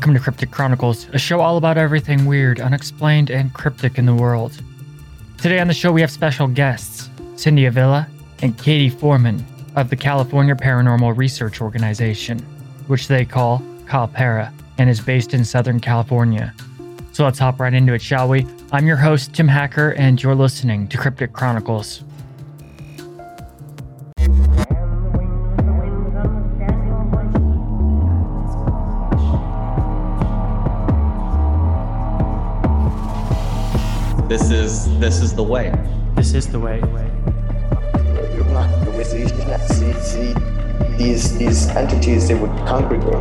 Welcome to Cryptic Chronicles, a show all about everything weird, unexplained, and cryptic in the world. Today on the show, we have special guests Cindy Avila and Katie Foreman of the California Paranormal Research Organization, which they call CalPara, and is based in Southern California. So let's hop right into it, shall we? I'm your host, Tim Hacker, and you're listening to Cryptic Chronicles. Is this is the way. This is the way. These these entities they would congregate.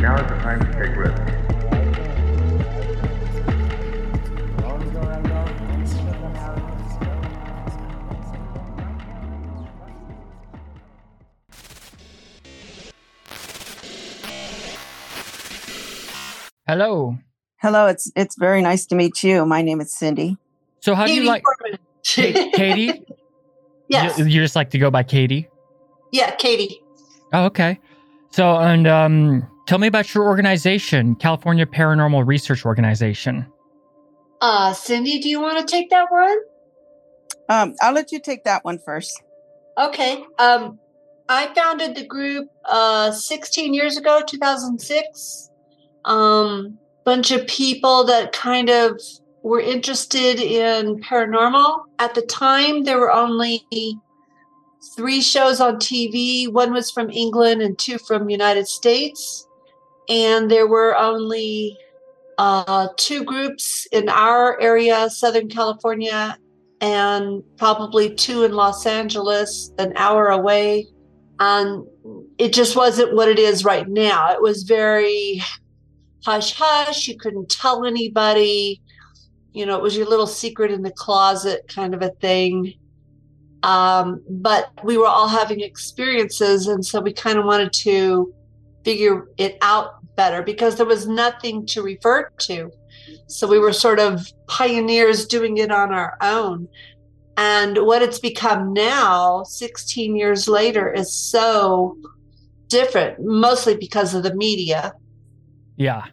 Now is the time to take risks. Hello. Hello, it's it's very nice to meet you. My name is Cindy. So, how do you like Foreman. Katie? yes. You, you just like to go by Katie? yeah, Katie. Oh, okay. So, and um, tell me about your organization, California Paranormal Research Organization. Uh, Cindy, do you want to take that one? Um, I'll let you take that one first. Okay. Um, I founded the group uh 16 years ago, 2006. Um, bunch of people that kind of were interested in paranormal. At the time, there were only three shows on TV. One was from England and two from United States. And there were only uh, two groups in our area, Southern California, and probably two in Los Angeles, an hour away. And it just wasn't what it is right now. It was very hush hush. You couldn't tell anybody. You know, it was your little secret in the closet kind of a thing. Um, but we were all having experiences. And so we kind of wanted to figure it out better because there was nothing to refer to. So we were sort of pioneers doing it on our own. And what it's become now, 16 years later, is so different, mostly because of the media. Yeah.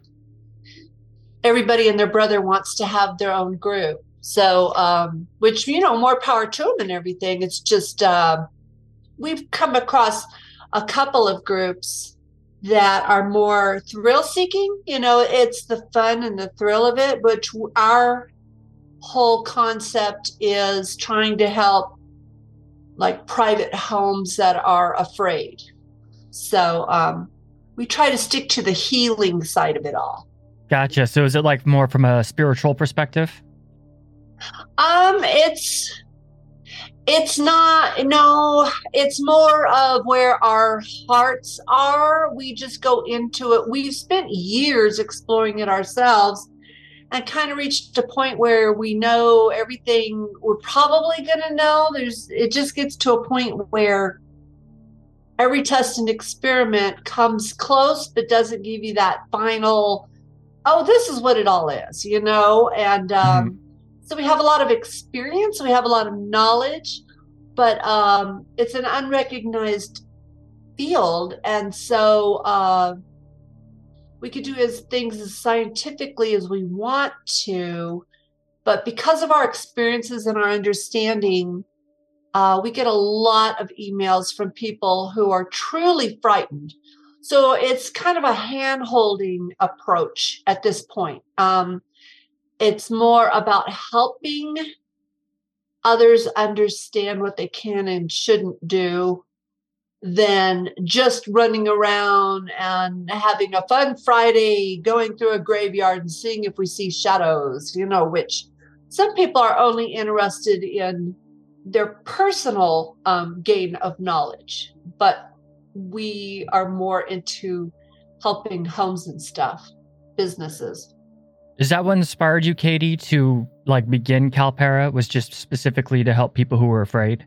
Everybody and their brother wants to have their own group. So, um, which, you know, more power to them and everything. It's just, uh, we've come across a couple of groups that are more thrill seeking. You know, it's the fun and the thrill of it, which our whole concept is trying to help like private homes that are afraid. So um, we try to stick to the healing side of it all. Gotcha. So, is it like more from a spiritual perspective? Um, it's it's not no, it's more of where our hearts are. We just go into it. We've spent years exploring it ourselves and kind of reached a point where we know everything we're probably going to know. There's it just gets to a point where every test and experiment comes close but doesn't give you that final oh this is what it all is you know? And um so we have a lot of experience we have a lot of knowledge but um it's an unrecognized field. And so uh we could do as things as scientifically as we want to but because of our experiences and our understanding uh, we get a lot of emails from people who are truly frightened so it's kind of a hand holding approach at this point. Um, it's more about helping others understand what they can and shouldn't do than just running around and having a fun Friday, going through a graveyard and seeing if we see shadows, you know, which some people are only interested in their personal um, gain of knowledge, but we are more into helping homes and stuff, businesses. Is that what inspired you, Katie, to like begin CalPara? Was just specifically to help people who were afraid,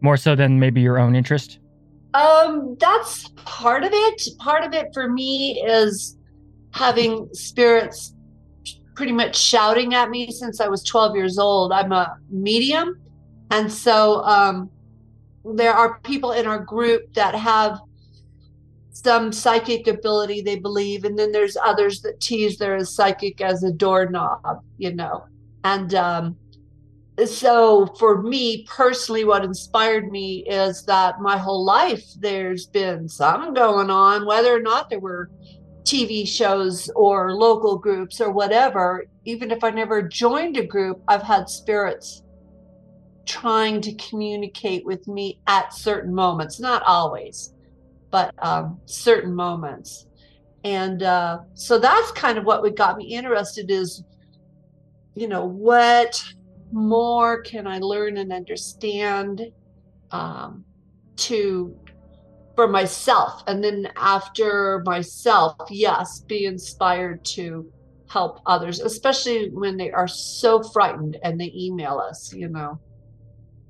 more so than maybe your own interest? Um, that's part of it. Part of it for me is having spirits pretty much shouting at me since I was 12 years old. I'm a medium. And so um, there are people in our group that have some psychic ability they believe and then there's others that tease they're as psychic as a doorknob you know. And um, so for me personally what inspired me is that my whole life there's been some going on whether or not there were tv shows or local groups or whatever. Even if i never joined a group i've had spirits trying to communicate with me at certain moments not always but um, certain moments. And uh, so that's kind of what would got me interested is you know what more can i learn and understand um, to for myself? And then after myself yes be inspired to help others especially when they are so frightened and they email us you know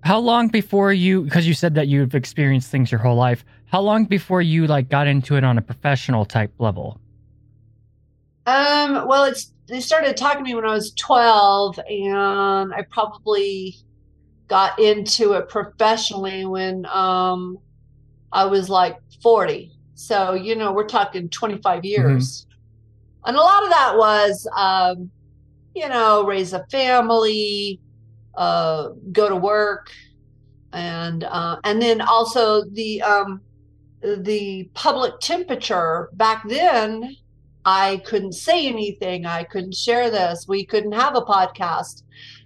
How long before you, because you said that you've experienced things your whole life, how long before you like got into it on a professional type level? Um, well, it's they started talking to me when I was 12, and I probably got into it professionally when um I was like 40. So, you know, we're talking 25 years. And a lot of that was um, you know, raise a family, uh, go to work, and uh, and then also the um the public temperature back then I couldn't say anything. I couldn't share this. We couldn't have a podcast.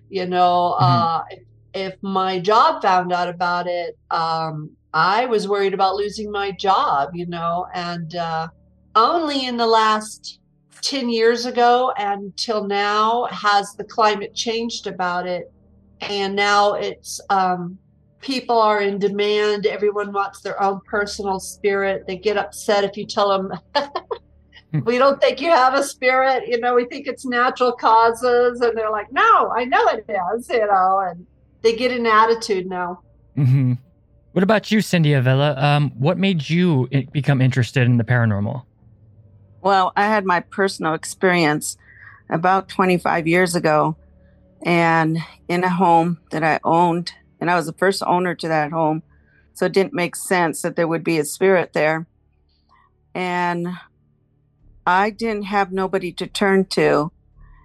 You know, uh, if, if my job found out about it, um, I was worried about losing my job, you know, and uh, only in the last 10 years ago until now has the climate changed about it. And now it's, um, people are in demand. Everyone wants their own personal spirit. They get upset if you tell them, we don't think you have a spirit. You know, we think it's natural causes. And they're like, no, I know it is, you know, and they get an attitude now. Mm-hmm. What about you, Cindy Avila? Um, what made you become interested in the paranormal? Well, I had my personal experience about 25 years ago and in a home that I owned, and I was the first owner to that home. So it didn't make sense that there would be a spirit there. And I didn't have nobody to turn to,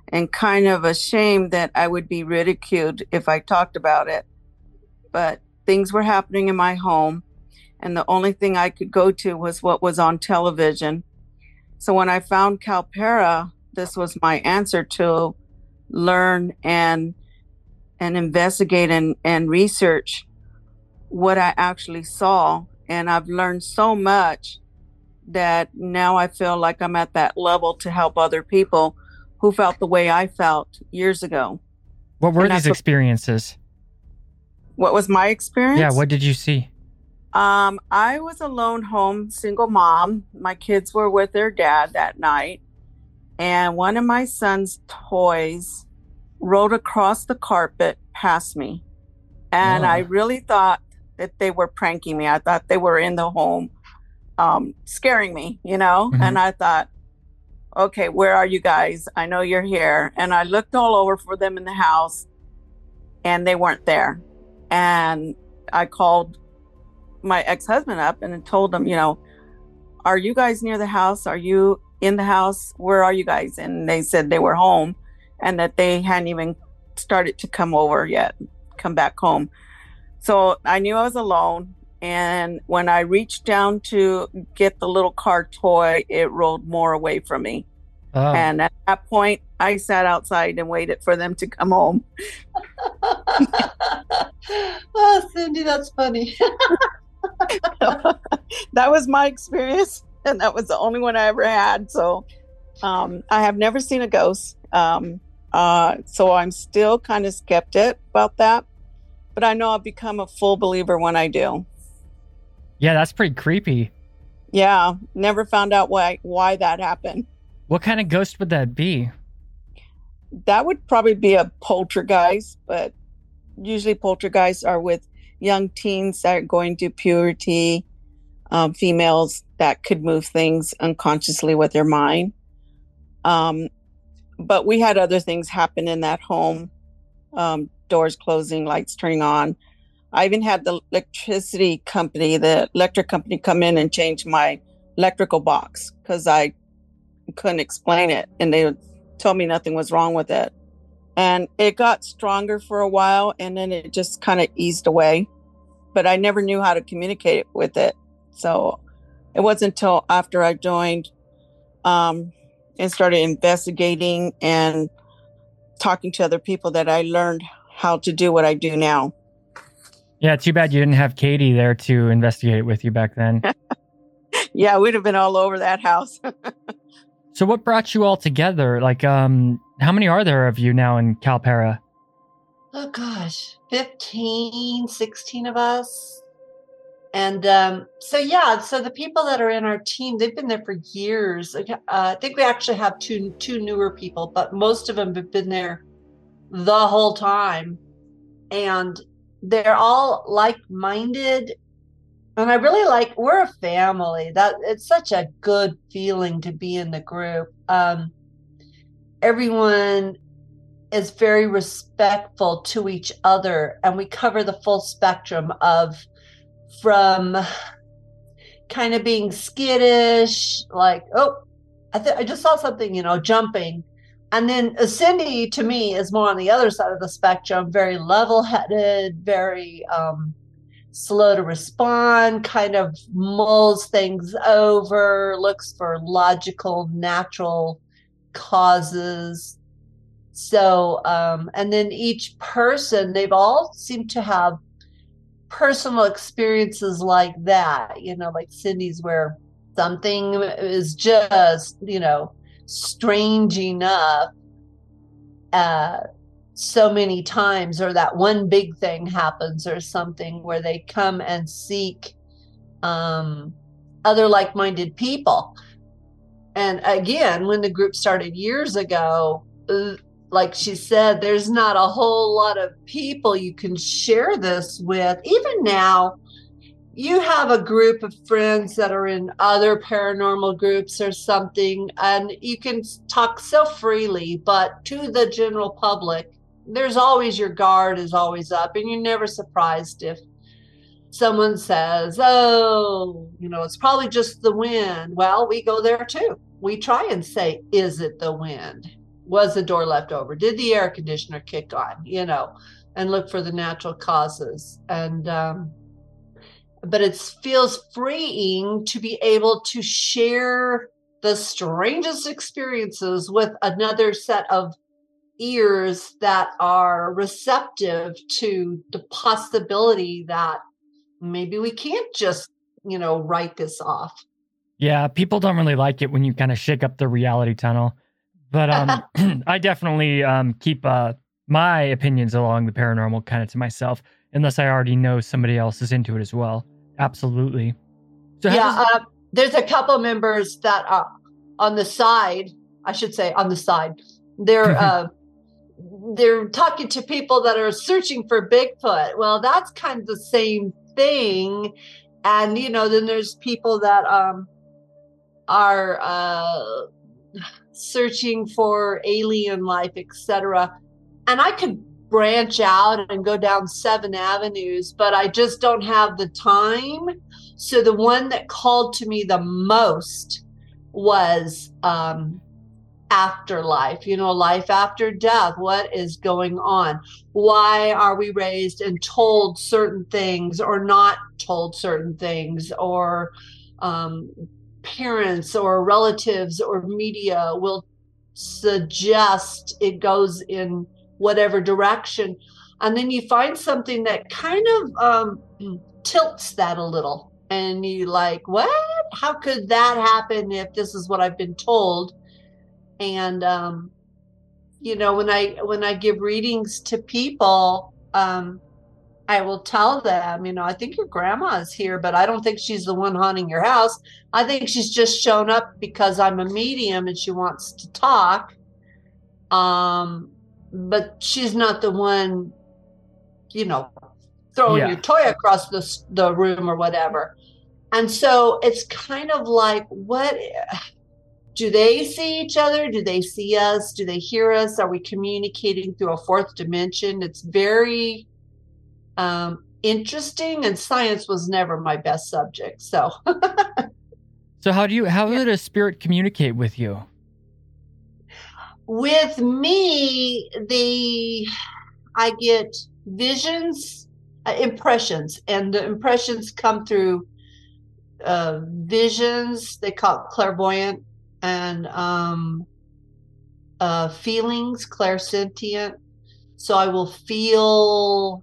and kind of ashamed that I would be ridiculed if I talked about it. But things were happening in my home, and the only thing I could go to was what was on television. So when I found CalPara, this was my answer to learn and and investigate and, and research what I actually saw. And I've learned so much that now I feel like I'm at that level to help other people who felt the way I felt years ago. What were And these experiences? What was my experience? Yeah, what did you see? Um, I was a lone home single mom. My kids were with their dad that night, and one of my son's toys rolled across the carpet past me. And Oh. I really thought that they were pranking me. I thought they were in the home um, scaring me, you know? Mhm. And I thought, okay, where are you guys? I know you're here. And I looked all over for them in the house, and they weren't there. And I called my ex-husband up and told him, you know, are you guys near the house? Are you in the house? Where are you guys? And they said they were home and that they hadn't even started to come over yet, come back home. So I knew I was alone. And when I reached down to get the little car toy, it rolled more away from me. Oh, And at that point, I sat outside and waited for them to come home. oh, Cindy, that's funny. that was my experience and that was the only one i ever had so um, i have never seen a ghost um, uh, so i'm still kind of skeptic about that but i know I'll become a full believer when i do yeah, that's pretty creepy. yeah never found out why why that happened What kind of ghost would that be? that would probably be a poltergeist but usually poltergeists are with young teens that are going to puberty um, females that could move things unconsciously with their mind um, but we had other things happen in that home um, doors closing lights turning on I even had the electricity company, the electric company, come in and change my electrical box because I couldn't explain it, and they told me nothing was wrong with it. And it got stronger for a while, and then it just kind of eased away. But I never knew how to communicate with it, so it wasn't until after I joined um, and started investigating and talking to other people that I learned how to do what I do now. Yeah, too bad you didn't have Katie there to investigate with you back then. yeah, we'd have been all over that house. so what brought you all together? Like um how many are there of you now in CalPara? Oh gosh, 15, 16 of us. And um, so, yeah, so the people that are in our team, they've been there for years. Uh, I think we actually have two two newer people, but most of them have been there the whole time. And they're all like-minded. And I really like we're a family. That it's such a good feeling to be in the group. Um, everyone is very respectful to each other, and we cover the full spectrum of from kind of being skittish, like, oh, I, th- I just saw something, you know, jumping. And then Cindy, to me, is more on the other side of the spectrum, very level headed, very um, slow to respond, kind of mulls things over, looks for logical, natural causes. So, um, and then each person, they've all seemed to have personal experiences like that, you know, like Cindy's, where something is just, you know, strange enough uh, so many times, or that one big thing happens, or something where they come and seek um, other like minded people. And again, when the group started years ago, uh, like she said, there's not a whole lot of people you can share this with. Even now, you have a group of friends that are in other paranormal groups or something, and you can talk so freely, but to the general public, there's always your guard is always up, and you're never surprised if someone says, Oh, you know, it's probably just the wind. Well, we go there too. We try and say, Is it the wind? Was the door left over did the air conditioner kick on you know and look for the natural causes. And um, but it feels freeing to be able to share the strangest experiences with another set of ears that are receptive to the possibility that maybe we can't just you know write this off. Yeah people don't really like it when you kind of shake up the reality tunnel but um, I definitely um, keep uh, my opinions along the paranormal kind of to myself, unless I already know somebody else is into it as well. Absolutely. So yeah, does- uh, there's a couple members that are on the side. I should say on the side. They're uh, they're talking to people that are searching for Bigfoot. Well, that's kind of the same thing. And you know, then there's people that um, are uh, searching for alien life, etc. And I could branch out and go down seven avenues, but I just don't have the time. So the one that called to me the most was um, afterlife, you know, life after death. What is going on? Why are we raised and told certain things or not told certain things? Or um, parents or relatives or media will suggest it goes in whatever direction. And then you find something that kind of um, tilts that a little. And you like what? How could that happen if this is what i've been told? And um, you know when i when i give readings to people um, I will tell them, you know, I think your grandma is here, but I don't think she's the one haunting your house. I think she's just shown up because I'm a medium and she wants to talk. Um, but she's not the one, you know, throwing yeah. your toy across the the room or whatever. And so it's kind of like, what do they see each other? Do they see us? Do they hear us? Are we communicating through a fourth dimension? It's very um, interesting and science was never my best subject so. So how do you how did a spirit communicate with you? with me the i get visions uh, impressions and the impressions come through uh, visions they call it clairvoyant and um uh feelings clairsentient. So i will feel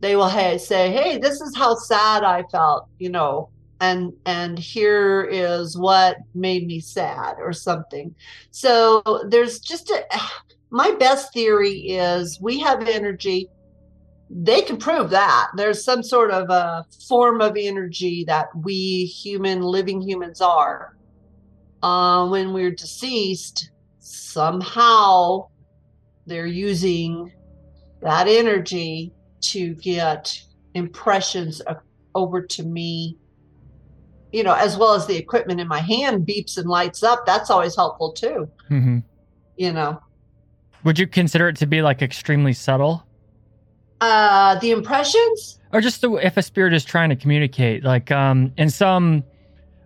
they will ha- say hey this is how sad i felt you know and and here is what made me sad or something. So there's just a my best theory is we have energy. They can prove that. There's some sort of a form of energy that we human living humans are. Uh, when we're deceased somehow they're using that energy to get impressions over to me. You know as well as the equipment in my hand beeps and lights up that's always helpful too. Hmm you know. Would you consider it to be like extremely subtle? uh the impressions? Or just the, if a spirit is trying to communicate like um in some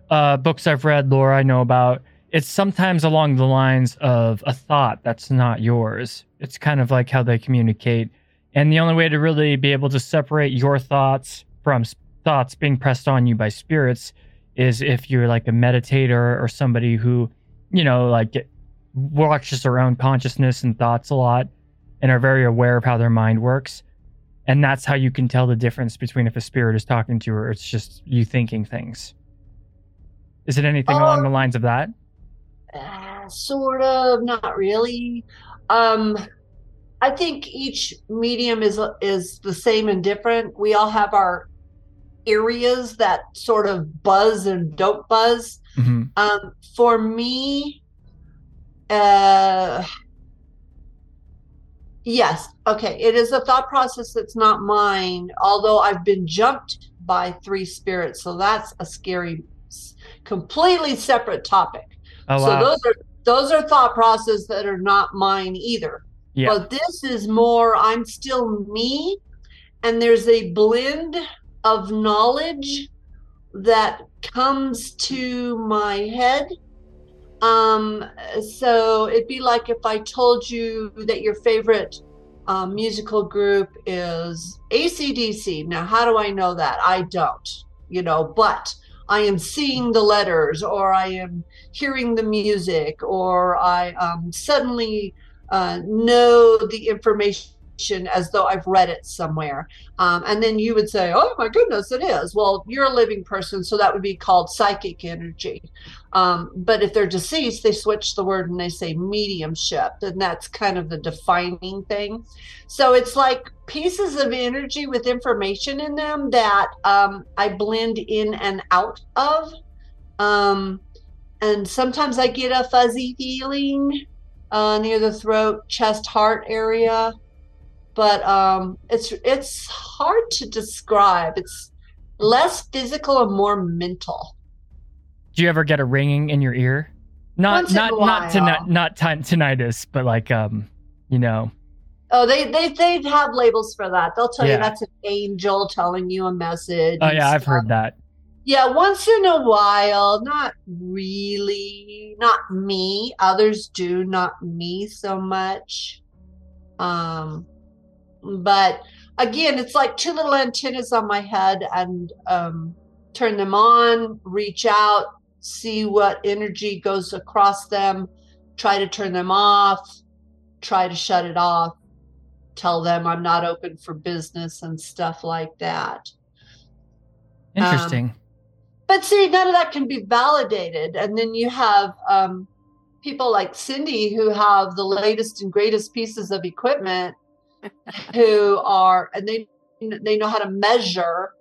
uh books i've read lore i know about it's sometimes along the lines of a thought that's not yours. It's kind of like how they communicate and the only way to really be able to separate your thoughts from thoughts being pressed on you by spirits is if you're like a meditator or somebody who you know like watches their own consciousness and thoughts a lot and are very aware of how their mind works and that's how you can tell the difference between if a spirit is talking to you or it's just you thinking things. Is it anything along the Um, lines of that? uh, sort of not really um i think each medium is is the same and different. We all have our areas that sort of buzz and don't buzz. Hmm um for me uh yes. Okay. It is a thought process that's not mine although i've been jumped by three spirits so that's a scary completely separate topic. Oh so wow. those are those are thought processes that are not mine either yeah. but this is more i'm still me and there's a blend of knowledge that comes to my head. Um so it'd be like if i told you that your favorite um, musical group is AC/DC now how do i know that? I don't you know but i am seeing the letters or i am hearing the music or i um, suddenly uh, know the information as though I've read it somewhere. Um, and then you would say, oh my goodness, it is. Well, you're a living person, so that would be called psychic energy. Um, but if they're deceased, they switch the word and they say mediumship. And that's kind of the defining thing. So it's like pieces of energy with information in them that um, I blend in and out of. Um, and sometimes I get a fuzzy feeling uh, near the throat, chest, heart area. But um, it's it's hard to describe. It's less physical and more mental. Do you ever get a ringing in your ear? Not Once not not to while. not tin- tinnitus, but like um, you know. Oh, they they they have labels for that. They'll tell Yeah. you that's an angel telling you a message. Oh yeah, I've heard that. Yeah, once in a while, not really, not me. Others do, not me so much. Um, but again, it's like two little antennas on my head, and um, turn them on, reach out, see what energy goes across them, try to turn them off, try to shut it off, tell them I'm not open for business and stuff like that. Um, Interesting. But see, none of that can be validated. And then you have um, people like Cindy who have the latest and greatest pieces of equipment who are, and they they know how to measure.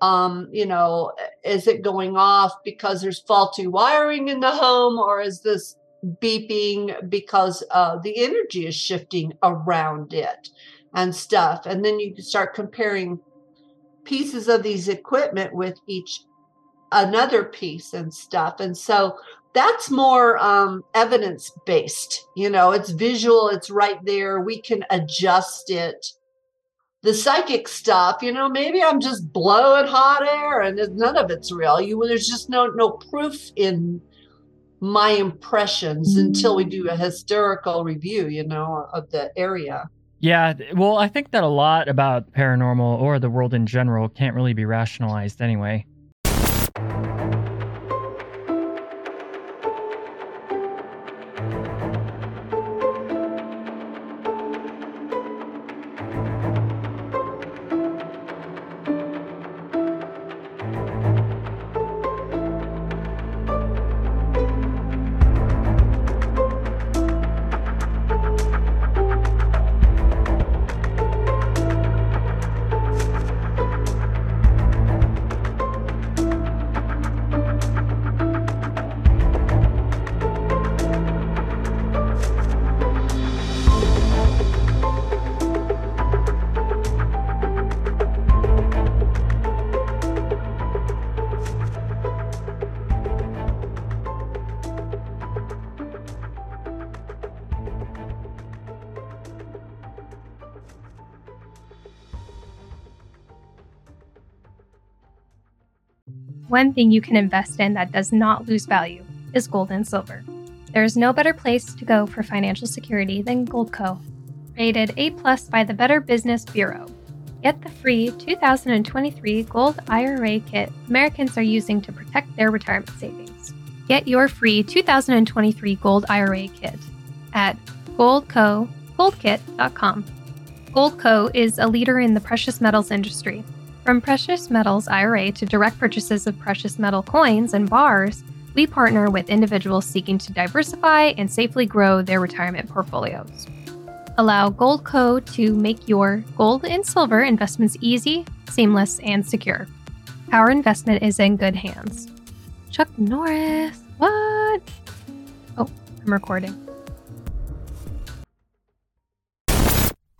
Um, you know, is it going off because there's faulty wiring in the home, or is this beeping because uh, the energy is shifting around it and stuff? And then you can start comparing pieces of these equipment with each another piece and stuff and so that's more um, evidence based you know it's visual it's right there we can adjust it the psychic stuff, you know, maybe I'm just blowing hot air and none of it's real. You there's just no no proof in my impressions until we do a historical review, you know, of the area. Yeah, well, I think that a lot about paranormal or the world in general can't really be rationalized anyway. Thing you can invest in that does not lose value is gold and silver. There is no better place to go for financial security than Goldco. Rated A plus by the Better Business Bureau. Get the free 2023 Gold IRA kit Americans are using to protect their retirement savings. Get your free 2023 Gold IRA kit at goldco.goldkit.com. Goldco is a leader in the precious metals industry from precious metals IRA to direct purchases of precious metal coins and bars, we partner with individuals seeking to diversify and safely grow their retirement portfolios. Allow Goldco to make your gold and silver investments easy, seamless, and secure. Our investment is in good hands. Chuck Norris, what? Oh, I'm recording.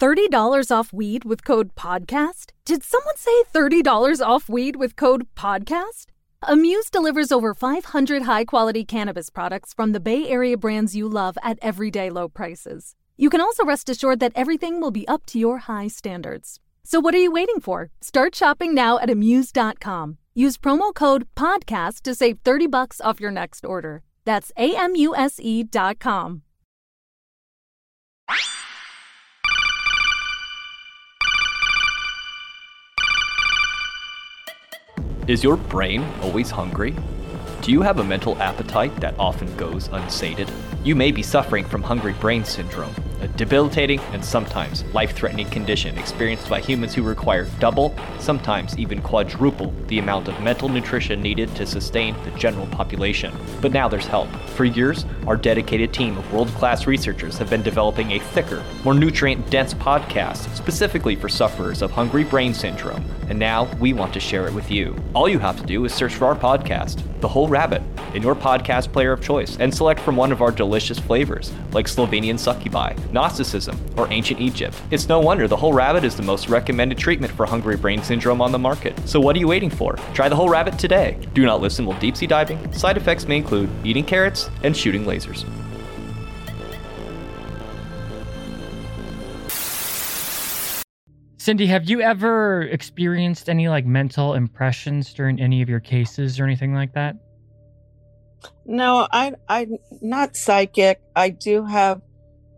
$30 off weed with code PODCAST? Did someone say $30 off weed with code PODCAST? Amuse delivers over 500 high quality cannabis products from the Bay Area brands you love at everyday low prices. You can also rest assured that everything will be up to your high standards. So, what are you waiting for? Start shopping now at Amuse.com. Use promo code PODCAST to save 30 bucks off your next order. That's A Is your brain always hungry? Do you have a mental appetite that often goes unsated? You may be suffering from hungry brain syndrome, a debilitating and sometimes life threatening condition experienced by humans who require double, sometimes even quadruple, the amount of mental nutrition needed to sustain the general population. But now there's help. For years, our dedicated team of world class researchers have been developing a thicker, more nutrient dense podcast specifically for sufferers of hungry brain syndrome, and now we want to share it with you. All you have to do is search for our podcast, The Whole Rabbit, in your podcast player of choice and select from one of our delicious flavors, like Slovenian succubi, Gnosticism, or ancient Egypt. It's no wonder the whole rabbit is the most recommended treatment for hungry brain syndrome on the market. So what are you waiting for? Try the whole rabbit today. Do not listen while deep sea diving. Side effects may include eating carrots and shooting lasers. Cindy, have you ever experienced any like mental impressions during any of your cases or anything like that? No, I I'm not psychic. I do have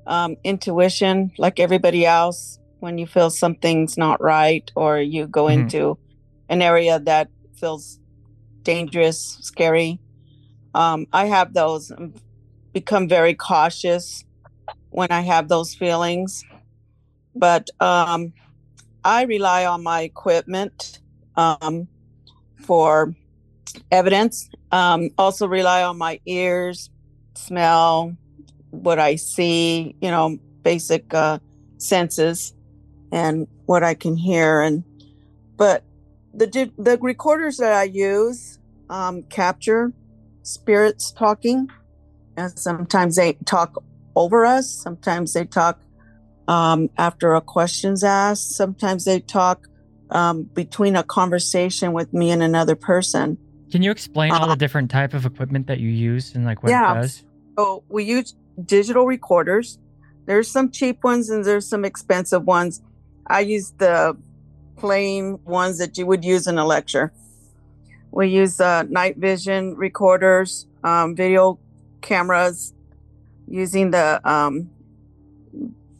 um, intuition, like everybody else. When you feel something's not right, or you go Mhm. into an area that feels dangerous, scary, um, I have those. um, Become very cautious when I have those feelings, but um, I rely on my equipment um, for evidence. Um, also rely on my ears, smell, what I see, you know, basic uh, senses, and what I can hear. And but the the recorders that I use um, capture spirits talking, and sometimes they talk over us. Sometimes they talk um, after a question's asked. Sometimes they talk um, between a conversation with me and another person. Can you explain all Uh, the different type of equipment that you use and like what Yeah. it does? So we use digital recorders. There's some cheap ones and there's some expensive ones. I use the plain ones that you would use in a lecture. We use uh, night vision recorders, um, video cameras, using the um,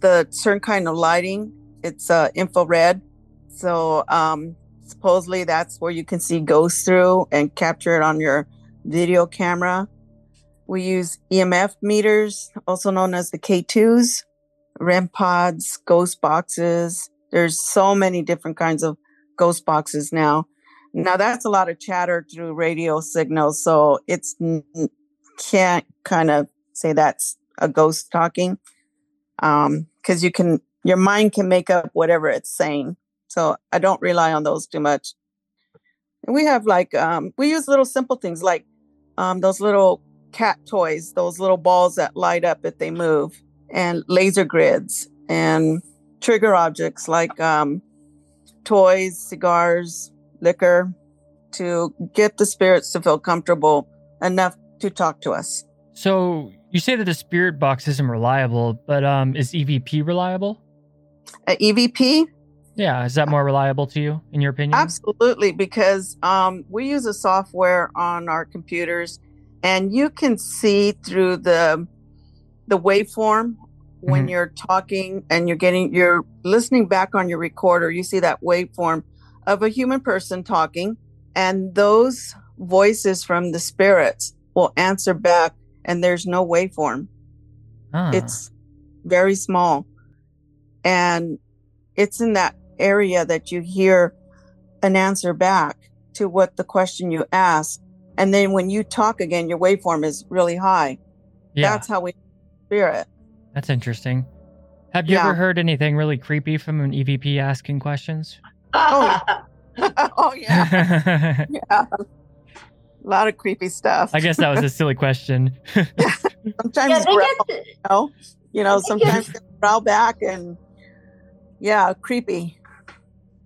the certain kind of lighting. It's uh, infrared, so um, supposedly that's where you can see ghosts through and capture it on your video camera. We use EMF meters, also known as the K2s, REM pods, ghost boxes. There's so many different kinds of ghost boxes now. Now that's a lot of chatter through radio signals, so it's can't kind of say that's a ghost talking, um, because you can your mind can make up whatever it's saying. So I don't rely on those too much. And we have like um, we use little simple things like um, those little cat toys, those little balls that light up if they move, and laser grids and trigger objects like um, toys, cigars, liquor to get the spirits to feel comfortable enough to talk to us. So you say that the spirit box isn't reliable, but um, is EVP reliable? Uh, EVP? Yeah, is that more reliable to you, in your opinion? Absolutely, because um, we use a software on our computers, and you can see through the the waveform when Mhm. you're talking and you're getting you're listening back on your recorder. You see that waveform of a human person talking, and those voices from the spirits will answer back, and there's no waveform. Ah. It's very small. And it's in that area that you hear an answer back to what the question you ask. And then when you talk again, your waveform is really high. yeah, That's how we spirit. that's interesting. Have you Yeah. ever heard anything really creepy from an EVP asking questions? Oh, oh yeah. yeah. A lot of creepy stuff. I guess that was a silly question. sometimes yeah, they growl, get you know, you know, I think it's- sometimes they growl back and yeah, creepy.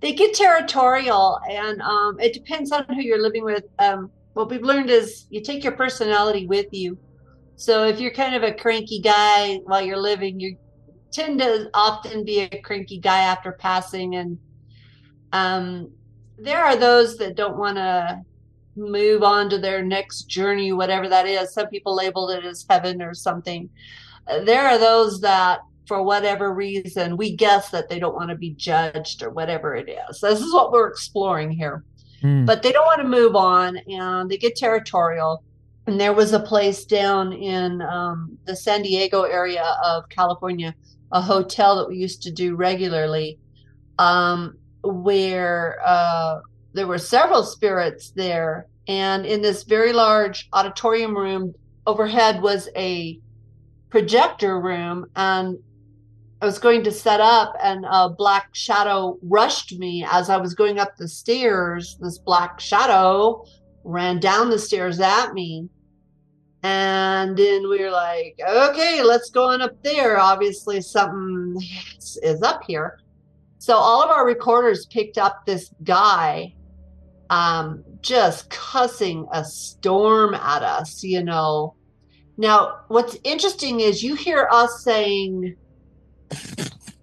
they get territorial and um, it depends on who you're living with um, what we've learned is you take your personality with you. So if you're kind of a cranky guy while you're living you tend to often be a cranky guy after passing. And um, there are those that don't want to move on to their next journey whatever that is. Some people labeled it as heaven or something. Uh, there are those that for whatever reason we guess that they don't want to be judged or whatever it is. This is what we're exploring here Hmm. but they don't want to move on and they get territorial and there was a place down in um, the san diego area of california a hotel that we used to do regularly um, where uh, there were several spirits there and in this very large auditorium room overhead was a projector room and I was going to set up and a black shadow rushed me as I was going up the stairs. This black shadow ran down the stairs at me. And then we were like, okay, let's go on up there. Obviously, something is, is up here. So all of our recorders picked up this guy um, just cussing a storm at us, you know. Now, what's interesting is you hear us saying,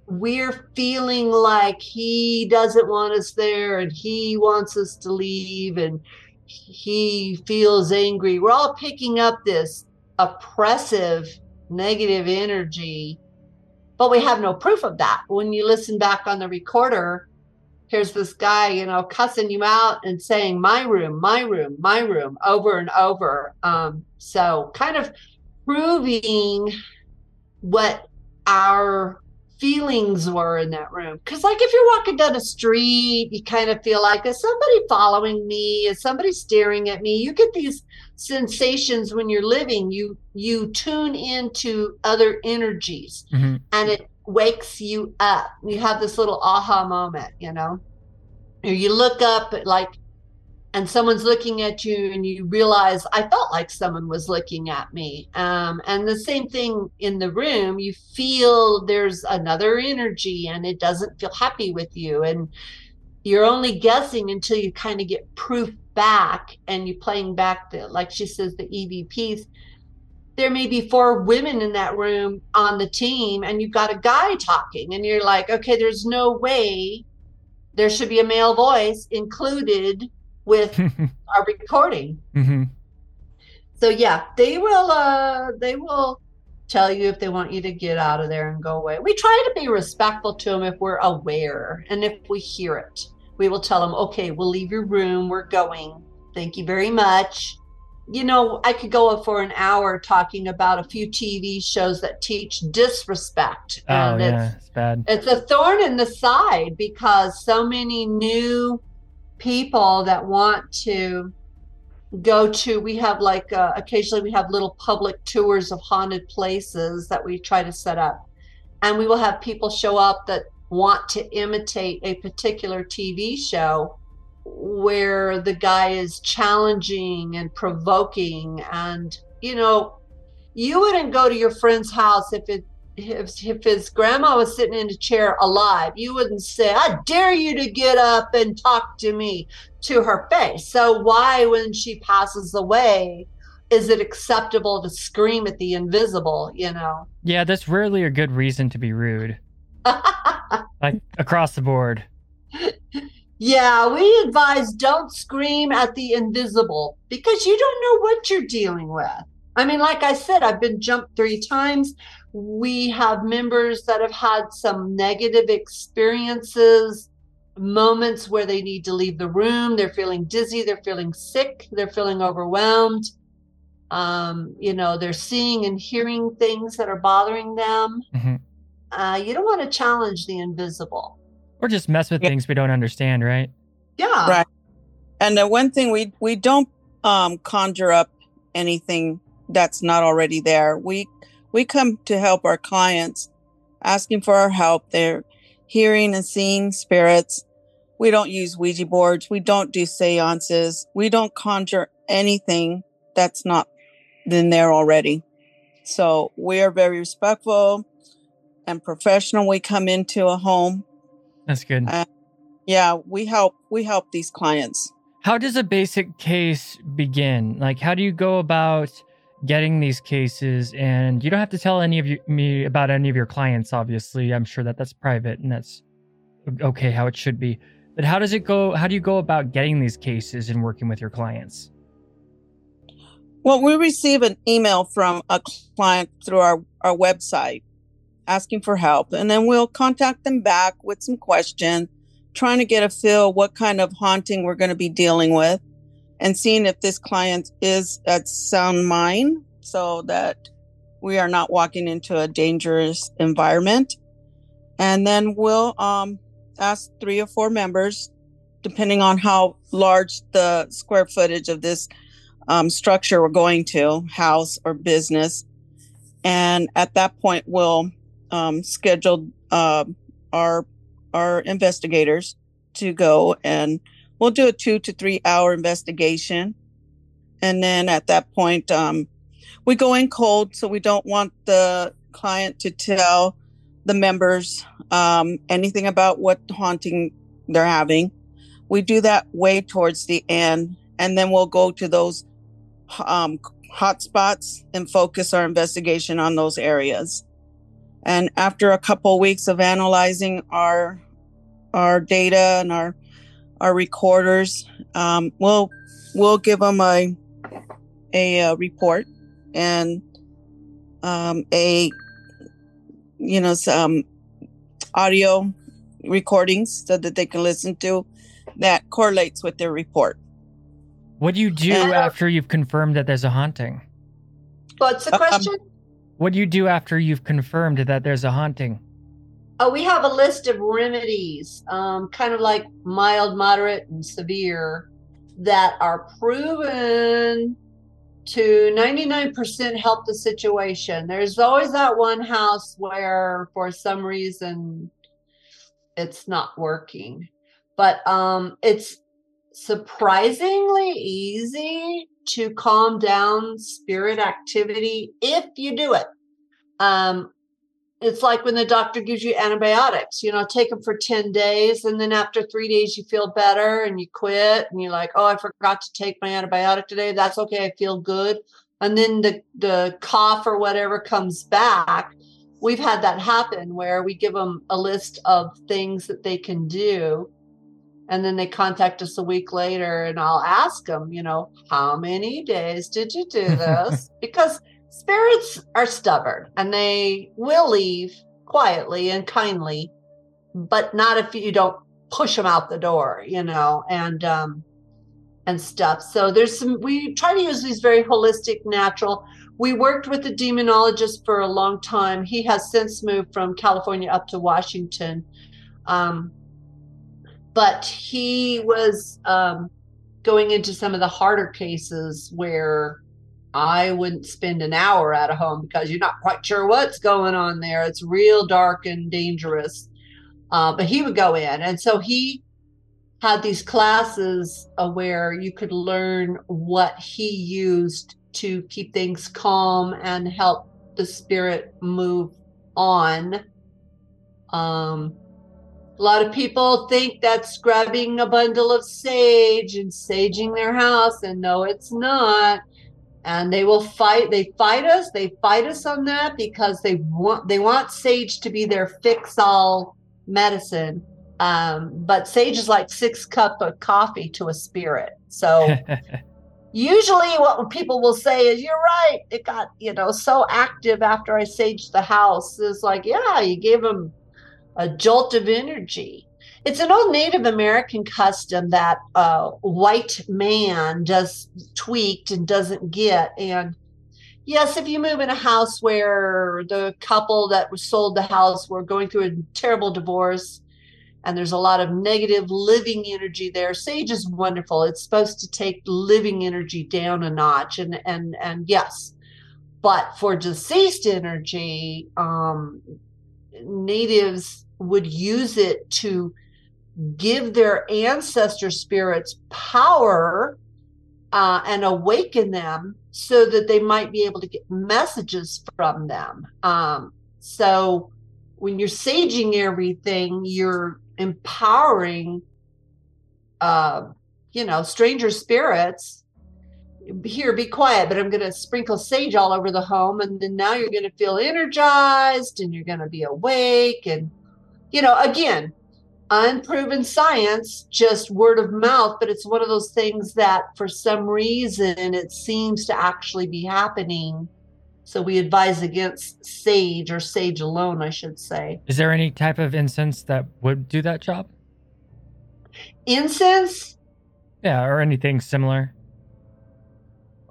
we're feeling like he doesn't want us there and he wants us to leave and he feels angry. We're all picking up this oppressive, negative energy, but we have no proof of that. When you listen back on the recorder, here's this guy, you know, cussing you out and saying, My room, my room, my room, over and over. Um, so, kind of proving what our feelings were in that room. Because, like, if you're walking down a street, you kind of feel like, is somebody following me? Is somebody staring at me? You get these sensations when you're living. You you tune into other energies, Mhm. and it wakes you up. You have this little aha moment, you know. You look up, at, like, and someone's looking at you and you realize i felt like someone was looking at me. Um, and the same thing in the room you feel there's another energy and it doesn't feel happy with you and you're only guessing until you kind of get proof back and you're playing back the like she says the evps there may be four women in that room on the team and you've got a guy talking and you're like okay there's no way there should be a male voice included with our recording. Hmm so yeah they will uh they will tell you if they want you to get out of there and go away. We try to be respectful to them if we're aware and if we hear it. We will tell them okay we'll leave your room. We're going. Thank you very much. You know i could go for an hour talking about a few tv shows that teach disrespect Oh and it's it's bad. it's a thorn in the side because so many new people that want to go to we have like uh, occasionally we have little public tours of haunted places that we try to set up. And we will have people show up that want to imitate a particular tv show where the guy is challenging and provoking. And you know you wouldn't go to your friend's house if it if, if his grandma was sitting in a chair alive you wouldn't say i dare you to get up and talk to me to her face so why when she passes away is it acceptable to scream at the invisible you know Yeah, that's rarely a good reason to be rude. Like across the board. Yeah, we advise don't scream at the invisible because you don't know what you're dealing with. I mean, like I said, I've been jumped three times. We have members that have had some negative experiences, moments where they need to leave the room. They're feeling dizzy, they're feeling sick, they're feeling overwhelmed. Um, you know, they're seeing and hearing things that are bothering them. Mhm. Uh, you don't want to challenge the invisible. Or just mess with Yeah. things we don't understand, right? Yeah. Right. And the one thing we we don't um, conjure up anything that's not already there. We we come to help our clients, asking for our help. They're hearing and seeing spirits. We don't use Ouija boards. We don't do seances. We don't conjure anything that's not in there already. So we are very respectful and professional. We come into a home. That's good. Uh, Yeah, we help we help these clients. How does a basic case begin? Like, how do you go about getting these cases? And you don't have to tell any of you, me about any of your clients, obviously. I'm sure that that's private and that's okay how it should be. But how does it go? How do you go about getting these cases and working with your clients? Well, we receive an email from a client through our, our website asking for help, and then we'll contact them back with some questions, trying to get a feel what kind of haunting we're going to be dealing with, and seeing if this client is at sound mind so that we are not walking into a dangerous environment. And then we'll um, ask three or four members, depending on how large the square footage of this um, structure we're going to, house or business. And at that point, we'll um, schedule uh, our our investigators to go and we'll do a two to three hour investigation. And then at that point, um, we go in cold, so we don't want the client to tell the members um, anything about what haunting they're having. We do that way towards the end, and then we'll go to those um, hot spots and focus our investigation on those areas. And after a couple weeks of analyzing our our data and our our recorders, um, we'll we'll give them a a, uh report and um, a you know some audio recordings so that they can listen to that correlates with their report. What do you do Uh, after you've confirmed that there's a haunting? What's the Um, question? What do you do after you've confirmed that there's a haunting? Oh, we have a list of remedies, um, kind of like mild, moderate, and severe, that are proven to 99% help the situation. There's always that one house where, for some reason, it's not working. But um, it's surprisingly easy to calm down spirit activity if you do it. Um, it's like when the doctor gives you antibiotics, you know, take them for 10 days. And then after three days, you feel better and you quit. And you're like, oh, I forgot to take my antibiotic today. That's okay. I feel good. and then the the cough or whatever comes back we've had that happen where we give them a list of things that they can do and then they contact us a week later and i'll ask them you know how many days did you do this because spirits are stubborn and they will leave quietly and kindly but not if you don't push them out the door you know and um and stuff. So there's some we try to use these very holistic natural. We worked with a demonologist for a long time. He has since moved from california up to washington. Um, but he was um, going into some of the harder cases where I wouldn't spend an hour at a home because you're not quite sure what's going on there. It's real dark and dangerous. Uh, but he would go in. And so he had these classes uh, where you could learn what he used to keep things calm and help the spirit move on. Um, a lot of people think that's grabbing a bundle of sage and saging their house, and no, it's not. And they will fight. They fight us. They fight us on that because they want they want sage to be their fix-all medicine. Um, but sage is like six cup of coffee to a spirit. So usually, what people will say is, "You're right. It got you know so active after I saged the house." Is like, yeah, you gave them a jolt of energy. It's an old Native American custom that a white man just tweaked and doesn't get. And yes, if you move in a house where the couple that was sold the house were going through a terrible divorce and there's a lot of negative living energy there, sage is wonderful. It's supposed to take living energy down a notch. And and and yes, but for deceased energy, um, natives would use it to give their ancestor spirits power uh, and awaken them so that they might be able to get messages from them. Um, so when you're saging everything, you're empowering, uh, you know, stranger spirits. Here, be quiet, but I'm going to sprinkle sage all over the home. And then now you're going to feel energized and you're going to be awake and you know, again, unproven science, just word of mouth, but it's one of those things that for some reason it seems to actually be happening. So we advise against sage or sage alone, I should say. Is there any type of incense that would do that job? Incense? Yeah, or anything similar.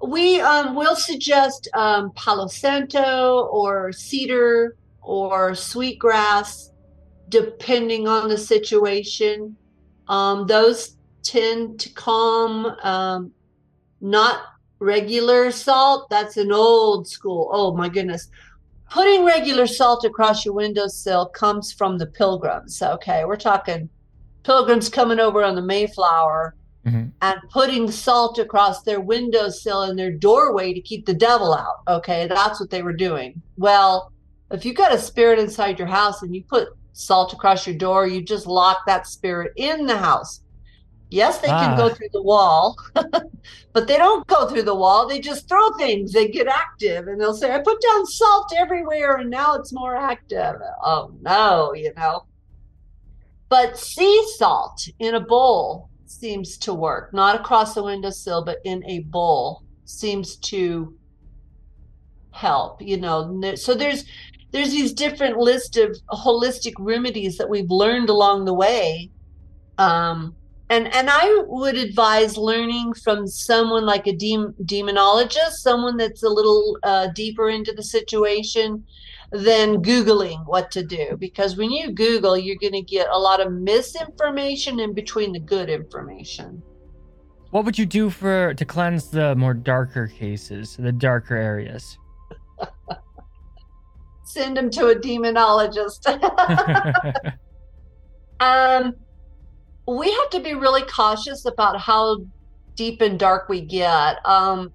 We um, will suggest um, Palo Santo or cedar or sweetgrass depending on the situation. Um, those tend to calm, um, not regular salt. That's an old school. Oh my goodness. Putting regular salt across your windowsill comes from the pilgrims. Okay. We're talking pilgrims coming over on the Mayflower mm-hmm. and putting salt across their windowsill and their doorway to keep the devil out. Okay. That's what they were doing. Well, if you've got a spirit inside your house and you put salt across your door, you just lock that spirit in the house. Yes, they ah. can go ah. through the wall, but they don't go through the wall. They just throw things. They get active and they'll say, I put down salt everywhere and now it's more active. Oh, no, you know. But sea salt in a bowl seems to work, not across the windowsill, but in a bowl seems to help, you know. So there's there's these different list of holistic remedies that we've learned along the way. Um, and and i would advise learning from someone like a dem- demonologist someone that's a little uh, deeper into the situation than googling what to do. Because when you google you're going to get a lot of misinformation in between the good information. What would you do for to cleanse the more darker cases the darker areas send him to a demonologist. um, we have to be really cautious about how deep and dark we get. Um,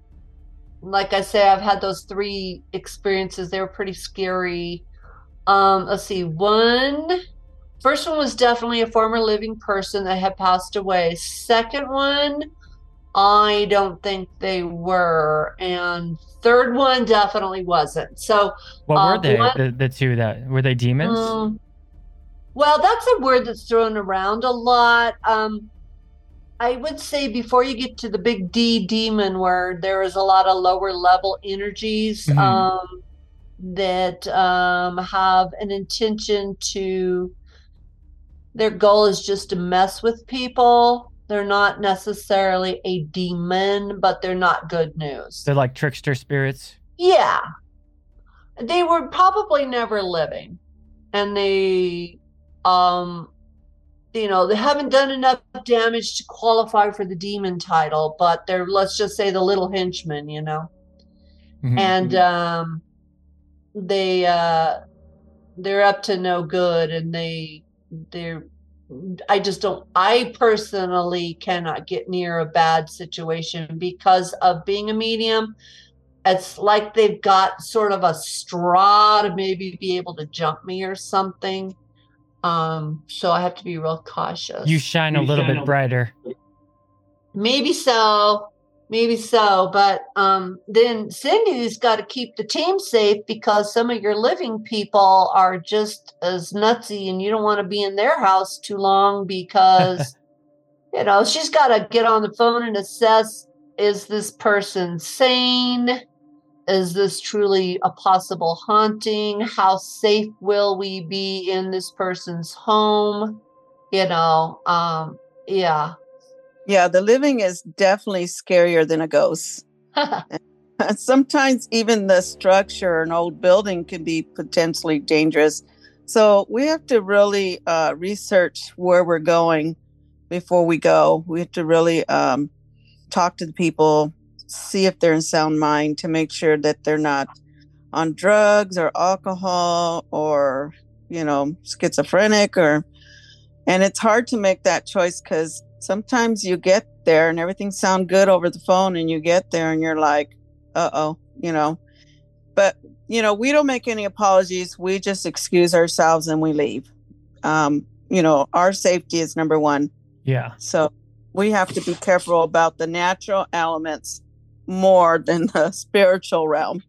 like I say, I've had those three experiences. They were pretty scary. Um, let's see. One, first one was definitely a former living person that had passed away. Second one I don't think they were. And third one definitely wasn't. So What Uh, were they? what- The, the two that were they demons? um, well, that's a word that's thrown around a lot. Um, I would say before you get to the big D demon word, there is a lot of lower level energies Mhm. um, that um, have an intention to. Their goal is just to mess with people. They're not necessarily a demon, but they're not good news. They're like trickster spirits. Yeah. They were probably never living. And they um you know, they haven't done enough damage to qualify for the demon title, but they're let's just say the little henchmen, you know. Mhm. And um they uh they're up to no good and they they're I just don't I personally cannot get near a bad situation because of being a medium it's like they've got sort of a straw to maybe be able to jump me or something. Um, so I have to be real cautious. you shine a little bit brighter. maybe so, maybe so, but um, then Cindy's got to keep the team safe because some of your living people are just as nutsy, and you don't want to be in their house too long because you know she's got to get on the phone and assess: is this person sane? is this truly a possible haunting? How safe will we be in this person's home? You know, um, yeah. Yeah, the living is definitely scarier than a ghost. Sometimes even the structure, an old building, can be potentially dangerous. So we have to really uh, research where we're going before we go. We have to really um, talk to the people, see if they're in sound mind to make sure that they're not on drugs or alcohol or, you know, schizophrenic or. And it's hard to make that choice because sometimes you get there and everything sound good over the phone and you get there and you're like uh-oh you know? But you know we don't make any apologies. We just excuse ourselves and we leave. Um you know our safety is number one. Yeah. so we have to be careful about the natural elements more than the spiritual realm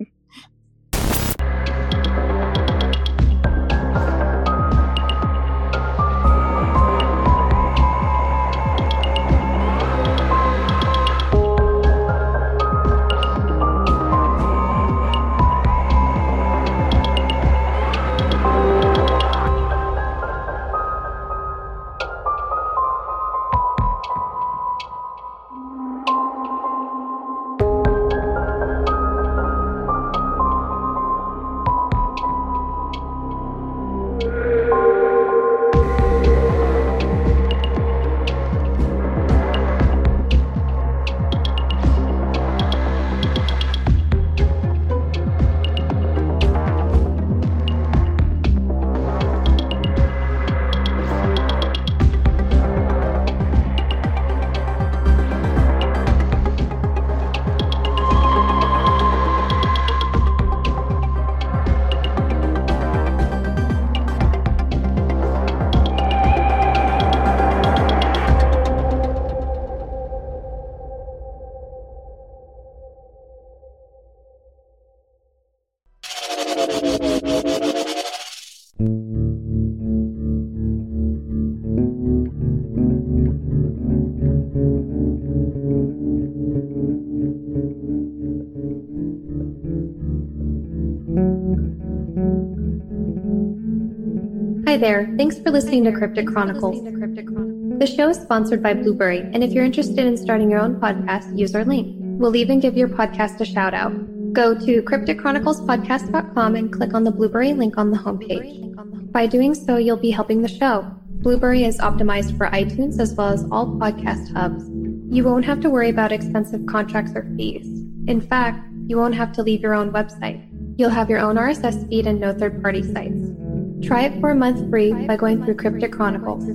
Hi there. Thanks for listening to Cryptic Chronicles. The show is sponsored by Blubrry, and if you're interested in starting your own podcast, use our link. We'll even give your podcast a shout out. Go to crypticchroniclespodcast.com and click on the Blubrry link on the homepage. By doing so, you'll be helping the show. Blubrry is optimized for iTunes as well as all podcast hubs. You won't have to worry about expensive contracts or fees. In fact, you won't have to leave your own website. You'll have your own RSS feed and no third party sites. Try it for a month free by going through Cryptic Chronicles.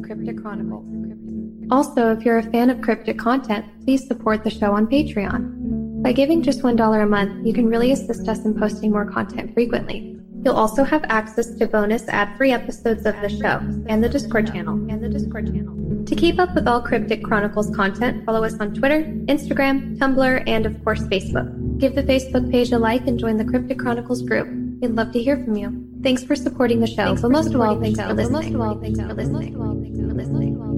Also, if you're a fan of cryptic content, please support the show on Patreon. By giving just $1 a month, you can really assist us in posting more content frequently. You'll also have access to bonus ad-free episodes of the show and the Discord channel. And the Discord channel. To keep up with all Cryptic Chronicles content, follow us on Twitter, Instagram, Tumblr, and of course Facebook. Give the Facebook page a like and join the Cryptic Chronicles group. We'd love to hear from you. Thanks for supporting the show, thanks but most of all, thanks for listening. Most of all, thanks for listening. Thanks for listening.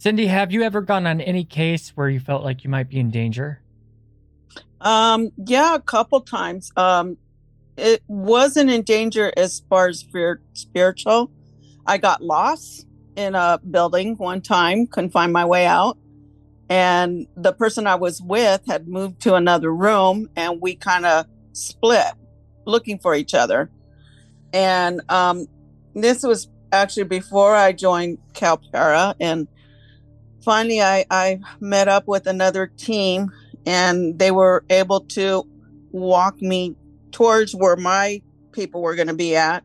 Cindy, have you ever gone on any case where you felt like you might be in danger? Um, yeah, a couple times. Um, it wasn't in danger as far as fear, spiritual. I got lost in a building one time, couldn't find my way out. And the person I was with had moved to another room and we kind of split looking for each other. And um, this was actually before I joined CalPara. And finally, I, I met up with another team and they were able to walk me towards where my people were going to be at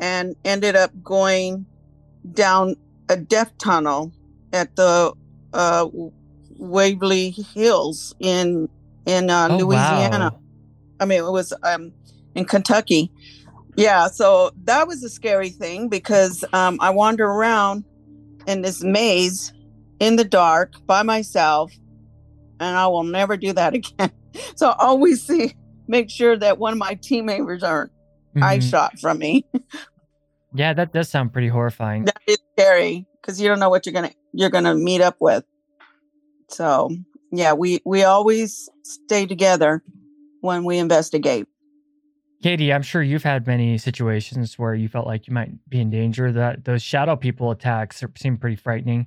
and ended up going down a death tunnel at the uh, Waverly Hills in in uh, Oh, Louisiana. wow. I mean, it was um, in Kentucky. Yeah, so that was a scary thing because um, I wander around in this maze in the dark by myself, and I will never do that again. So I always see, make sure that one of my team members aren't eye Mhm. shot from me. Yeah, that does sound pretty horrifying. that is scary because you don't know what you're gonna you're gonna meet up with. So yeah, we we always stay together when we investigate. Katie, I'm sure you've had many situations where you felt like you might be in danger. That those shadow people attacks seem pretty frightening.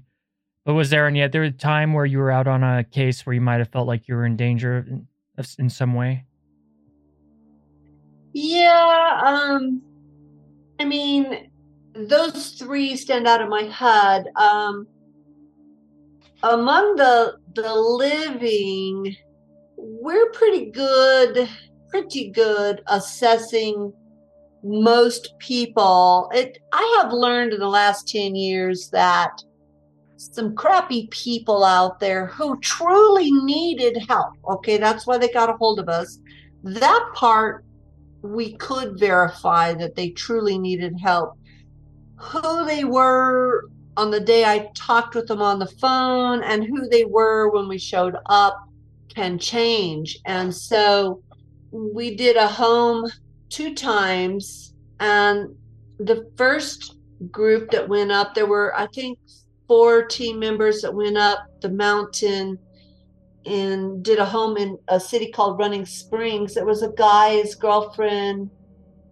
But was there any other time where you were out on a case where you might have felt like you were in danger in, some way? Yeah, um, I mean, those three stand out in my head. Um, among the the living, we're pretty good, pretty good assessing most people. It I have learned in the last 10 years that some crappy people out there who truly needed help. Okay, that's why they got a hold of us. That part we could verify that they truly needed help. Who they were on the day I talked with them on the phone and who they were when we showed up can change. And so we did a home two times. And the first group that went up, there were, I think, four team members that went up the mountain and did a home in a city called Running Springs. There was a guy, his girlfriend,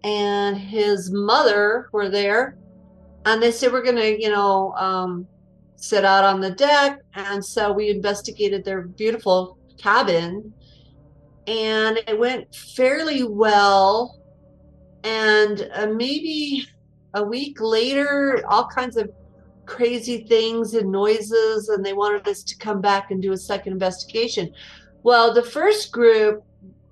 and his mother were there. And they said, We're going to, you know, um, sit out on the deck. And so we investigated their beautiful cabin and it went fairly well. And uh, maybe a week later, all kinds of crazy things and noises, and they wanted us to come back and do a second investigation. Well, the first group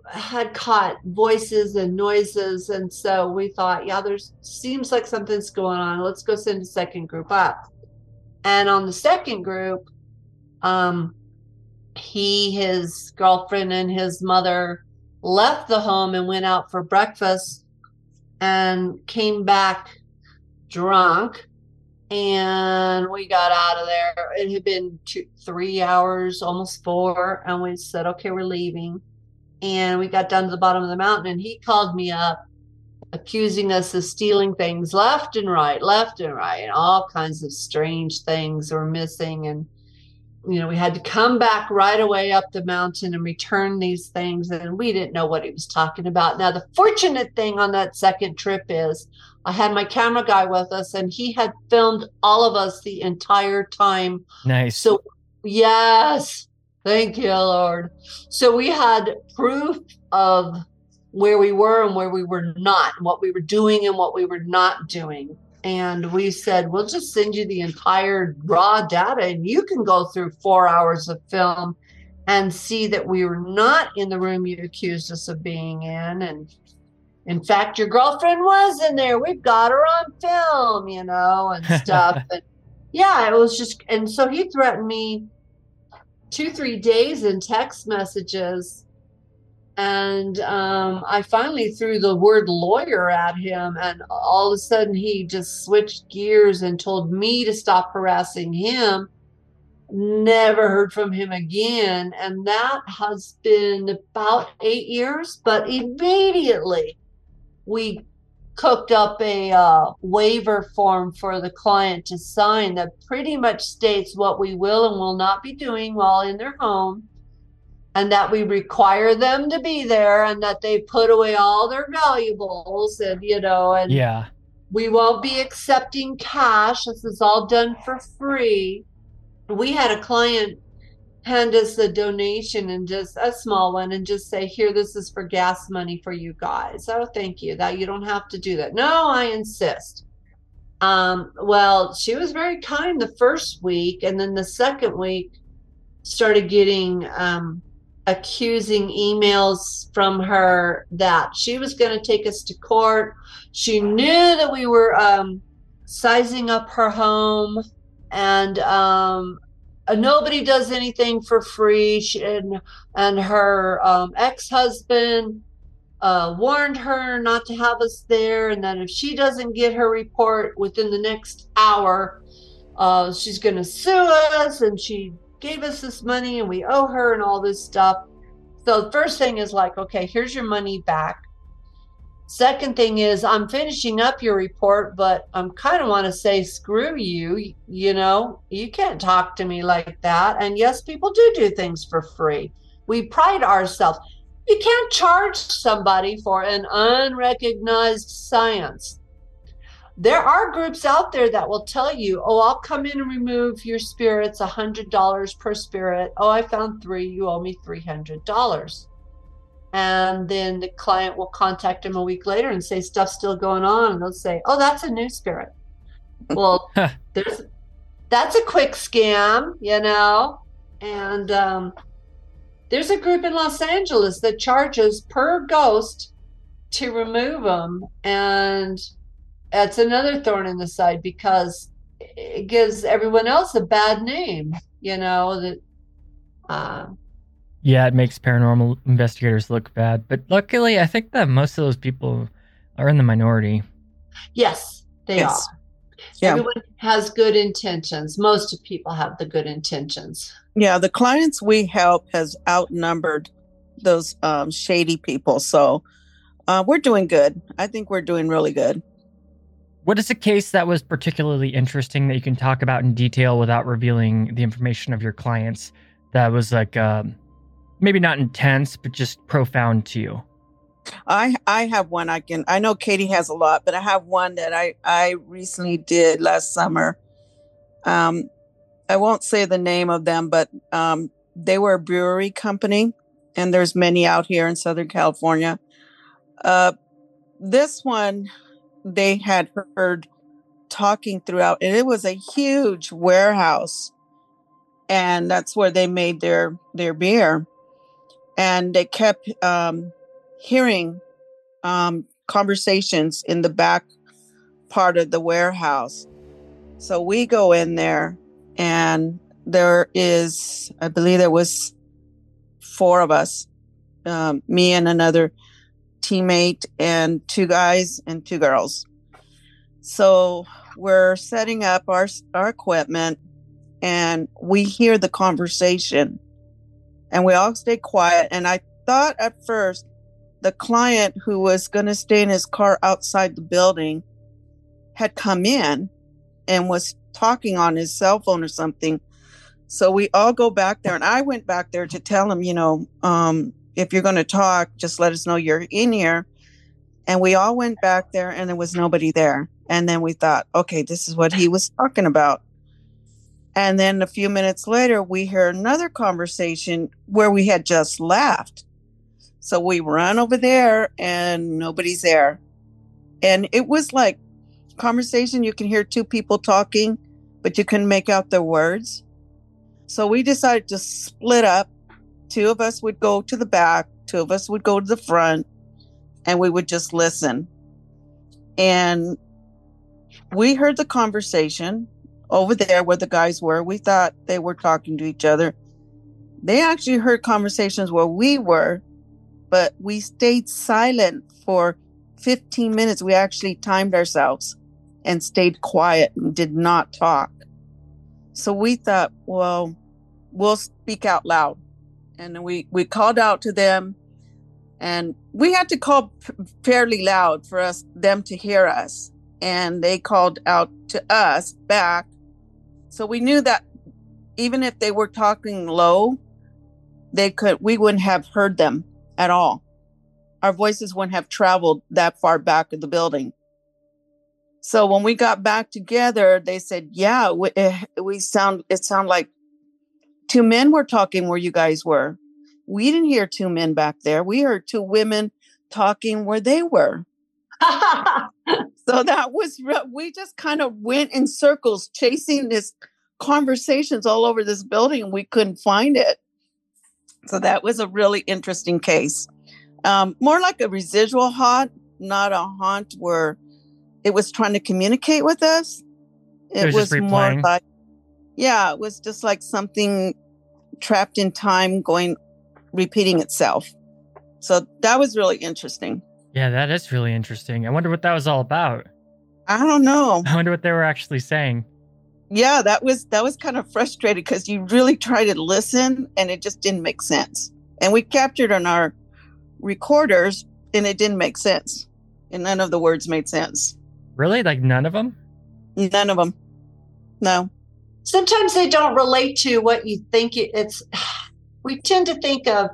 had caught voices and noises, and so we thought, yeah, there's seems like something's going on. Let's go send a second group up. And on the second group, um, he, his girlfriend, and his mother left the home and went out for breakfast and came back drunk and we got out of there. It had been two, three hours, almost four, and we said, "Okay, we're leaving." And we got down to the bottom of the mountain, and he called me up, accusing us of stealing things left and right, left and right, and all kinds of strange things were missing. And you know, we had to come back right away up the mountain and return these things, and we didn't know what he was talking about. Now, the fortunate thing on that second trip is I had my camera guy with us, and he had filmed all of us the entire time. Nice. So, yes, thank you, Lord. So, we had proof of where we were and where we were not, and what we were doing and what we were not doing. And we said, we'll just send you the entire raw data, and you can go through four hours of film and see that we were not in the room you accused us of being in. And In fact, your girlfriend was in there. We've got her on film, you know, and stuff. and yeah, it was just, and so he threatened me two, three days in text messages. And um, I finally threw the word lawyer at him, and all of a sudden he just switched gears and told me to stop harassing him. Never heard from him again. And that has been about eight years. But immediately we cooked up a uh, waiver form for the client to sign that pretty much states what we will and will not be doing while in their home and that we require them to be there and that they put away all their valuables and you know and Yeah. we won't be accepting cash. This is all done for free. We had a client hand us a donation and just a small one and just say here this is for gas money for you guys. Oh thank you. That you don't have to do that. No i insist. Um well she was very kind the first week and then the second week started getting um accusing emails from her that she was going to take us to court she knew that we were um sizing up her home and um uh, nobody does anything for free. She, and and her um, ex-husband uh, warned her not to have us there, and that if she doesn't get her report within the next hour, uh, she's going to sue us. And she gave us this money, and we owe her, and all this stuff. So the first thing is like, okay, here's your money back. Second thing is, I'm finishing up your report, but I'm kind of want to say, screw you. You know, you can't talk to me like that. And yes, people do do things for free. We pride ourselves. You can't charge somebody for an unrecognized science. There are groups out there that will tell you, oh, I'll come in and remove your spirits $100 per spirit. Oh, I found three. You owe me $300 and then the client will contact them a week later and say stuff's still going on. And they'll say oh that's a new spirit. Well there's that's a quick scam you know? And um, there's a group in los angeles that charges per ghost to remove them and that's another thorn in the side because it gives everyone else a bad name you know that uh, Yeah, it makes paranormal investigators look bad. But luckily, I think that most of those people are in the minority. Yes, they Yes. are. Yeah. Everyone has good intentions. Most of people have the good intentions. Yeah, the clients we help has outnumbered those um, shady people. So uh, we're doing good. I think we're doing really good. What is a case that was particularly interesting that you can talk about in detail without revealing the information of your clients that was like um, maybe not intense, but just profound to you? I I have one I can I know Katie has a lot, but I have one that I I recently did last summer. Um I won't say the name of them, but um they were a brewery company and there's many out here in Southern California. Uh this one they had heard talking throughout and it was a huge warehouse and that's where they made their their beer and they kept um hearing um, conversations in the back part of the warehouse. So we go in there, and there is, I believe there was four of us, um, me and another teammate, and two guys and two girls. So we're setting up our our equipment, and we hear the conversation, and we all stay quiet. And I thought at first the client who was going to stay in his car outside the building had come in and was talking on his cell phone or something. So we all go back there, and I went back there to tell him, you know, um, if you're going to talk, just let us know you're in here. And we all went back there, and there was nobody there. And then we thought, okay, this is what he was talking about. And then a few minutes later, we hear another conversation where we had just left. So we run over there and nobody's there. And it was like conversation. You can hear two people talking, but you couldn't make out their words. So we decided to split up. Two of us would go to the back, two of us would go to the front. and we would just listen. And we heard the conversation over there where the guys were. We thought they were talking to each other. They actually heard conversations where we were, but we stayed silent for 15 minutes. We actually timed ourselves and stayed quiet and did not talk. So we thought, well, we'll speak out loud. And we, we called out to them. And we had to call fairly loud for us them to hear us. And they called out to us back. So we knew that even if they were talking low they could we wouldn't have heard them at all. Our voices wouldn't have traveled that far back of the building. So when we got back together they said yeah we, eh, we sound it sounded like two men were talking where you guys were we didn't hear two men back there. We heard two women talking where they were. so that was, we just kind of went in circles chasing this conversations all over this building we couldn't find it. So that was a really interesting case. Um, more like a residual haunt, not a haunt where it was trying to communicate with us. It, it was, was more like, yeah, it was just like something trapped in time going repeating itself. So that was really interesting. Yeah, that is really interesting. I wonder what that was all about. I don't know. I wonder what they were actually saying. Yeah, that was that was kind of frustrating because you really try to listen and it just didn't make sense. And we captured on our recorders and it didn't make sense. And none of the words made sense. Really? Like none of them? None of them. No. Sometimes they don't relate to what you think it's we tend to think of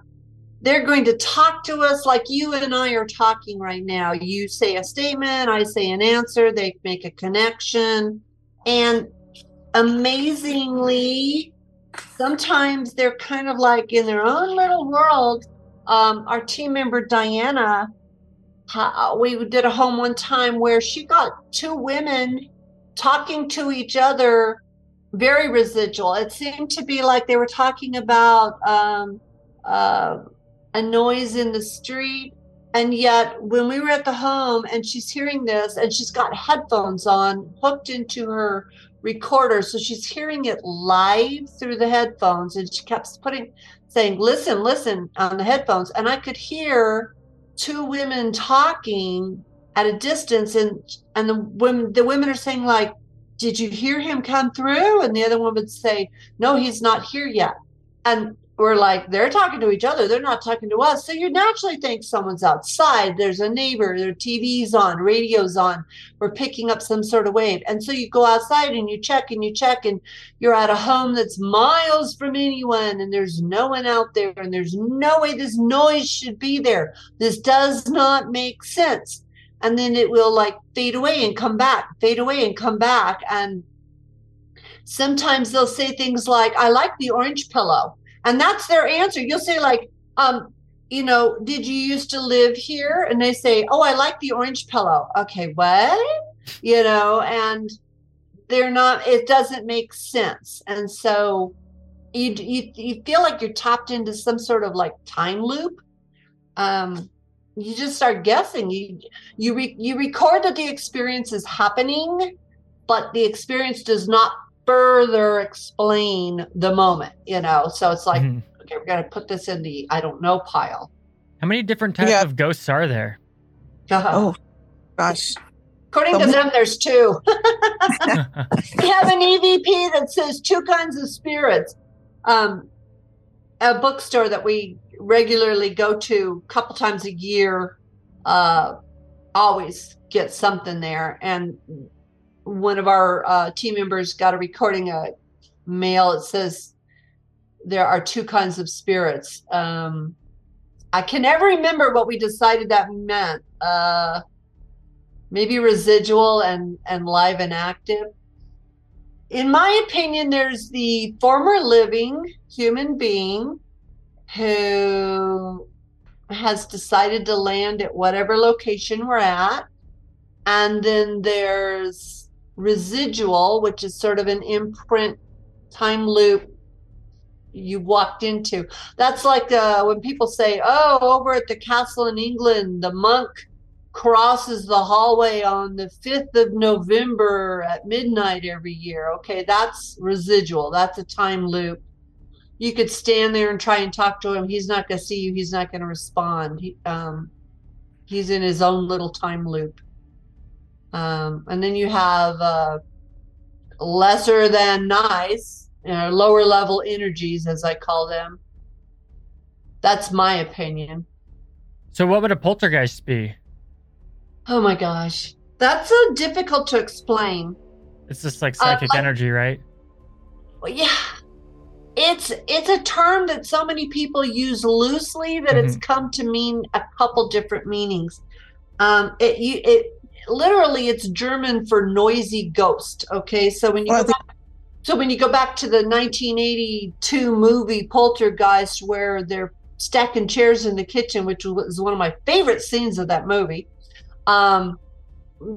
they're going to talk to us like you and I are talking right now. You say a statement, I say an answer, they make a connection. And amazingly, sometimes they're kind of like in their own little world. Um, our team member Diana, we did a home one time where she got two women talking to each other very residual. It seemed to be like they were talking about um, uh, a noise in the street. And yet, when we were at the home and she's hearing this, and she's got headphones on hooked into her recorder, so she's hearing it live through the headphones, and she kept putting, saying, "Listen, listen" on the headphones, and I could hear two women talking at a distance, and and the women the women are saying like, did you hear him come through? And the other one would say, no, he's not here yet. And we're like, they're talking to each other. They're not talking to us. So you naturally think someone's outside. There's a neighbor, their TV's on, radio's on. We're picking up some sort of wave. And so you go outside and you check and you check and you're at a home that's miles from anyone and there's no one out there and there's no way this noise should be there. This does not make sense and then it will like fade away and come back, fade away and come back. And sometimes they'll say things like, I like the orange pillow. And that's their answer. You'll say, like, um, you know, did you used to live here? And they say, Oh, I like the orange pillow. Okay, what? You know, and they're not, it doesn't make sense. And so you, you, you feel like you're tapped into some sort of like time loop. Um, you just start guessing. You you re, you record that the experience is happening but the experience does not further explain the moment you know? So it's like mm-hmm. okay we're going to put this in the i don't know pile. How many different types yeah. of ghosts are there? Uh-huh. oh gosh. According to them there's two. We have an evp that says two kinds of spirits. Um a bookstore that we regularly go to a couple times a year uh, always get something there. And one of our uh, team members got a recording a mail. It says there are two kinds of spirits. Um, i can never remember what we decided that meant. Uh, maybe residual and and live and active. In my opinion there's the former living human being who has decided to land at whatever location we're at. And then there's residual, which is sort of an imprint time loop you walked into. That's like uh, when people say, "Oh, over at the castle in England, the monk crosses the hallway on the 5th of November at midnight every year." Okay, that's residual. That's a time loop. You could stand there and try and talk to him. He's not going to see you. He's not going to respond. He, um, he's in his own little time loop. Um, and then you have uh, lesser than nice, you know, lower level energies, as I call them. That's my opinion. So, what would a poltergeist be? Oh my gosh, that's so difficult to explain. It's just like psychic Uh, I- energy, right? Well, yeah, it's it's a term that so many people use loosely that it's come to mean a couple different meanings. Um, it you it literally it's German for noisy ghost. Okay, so when you Well, go back, so when you go back to the 1982 movie Poltergeist, where they're stacking chairs in the kitchen, which was one of my favorite scenes of that movie. Um,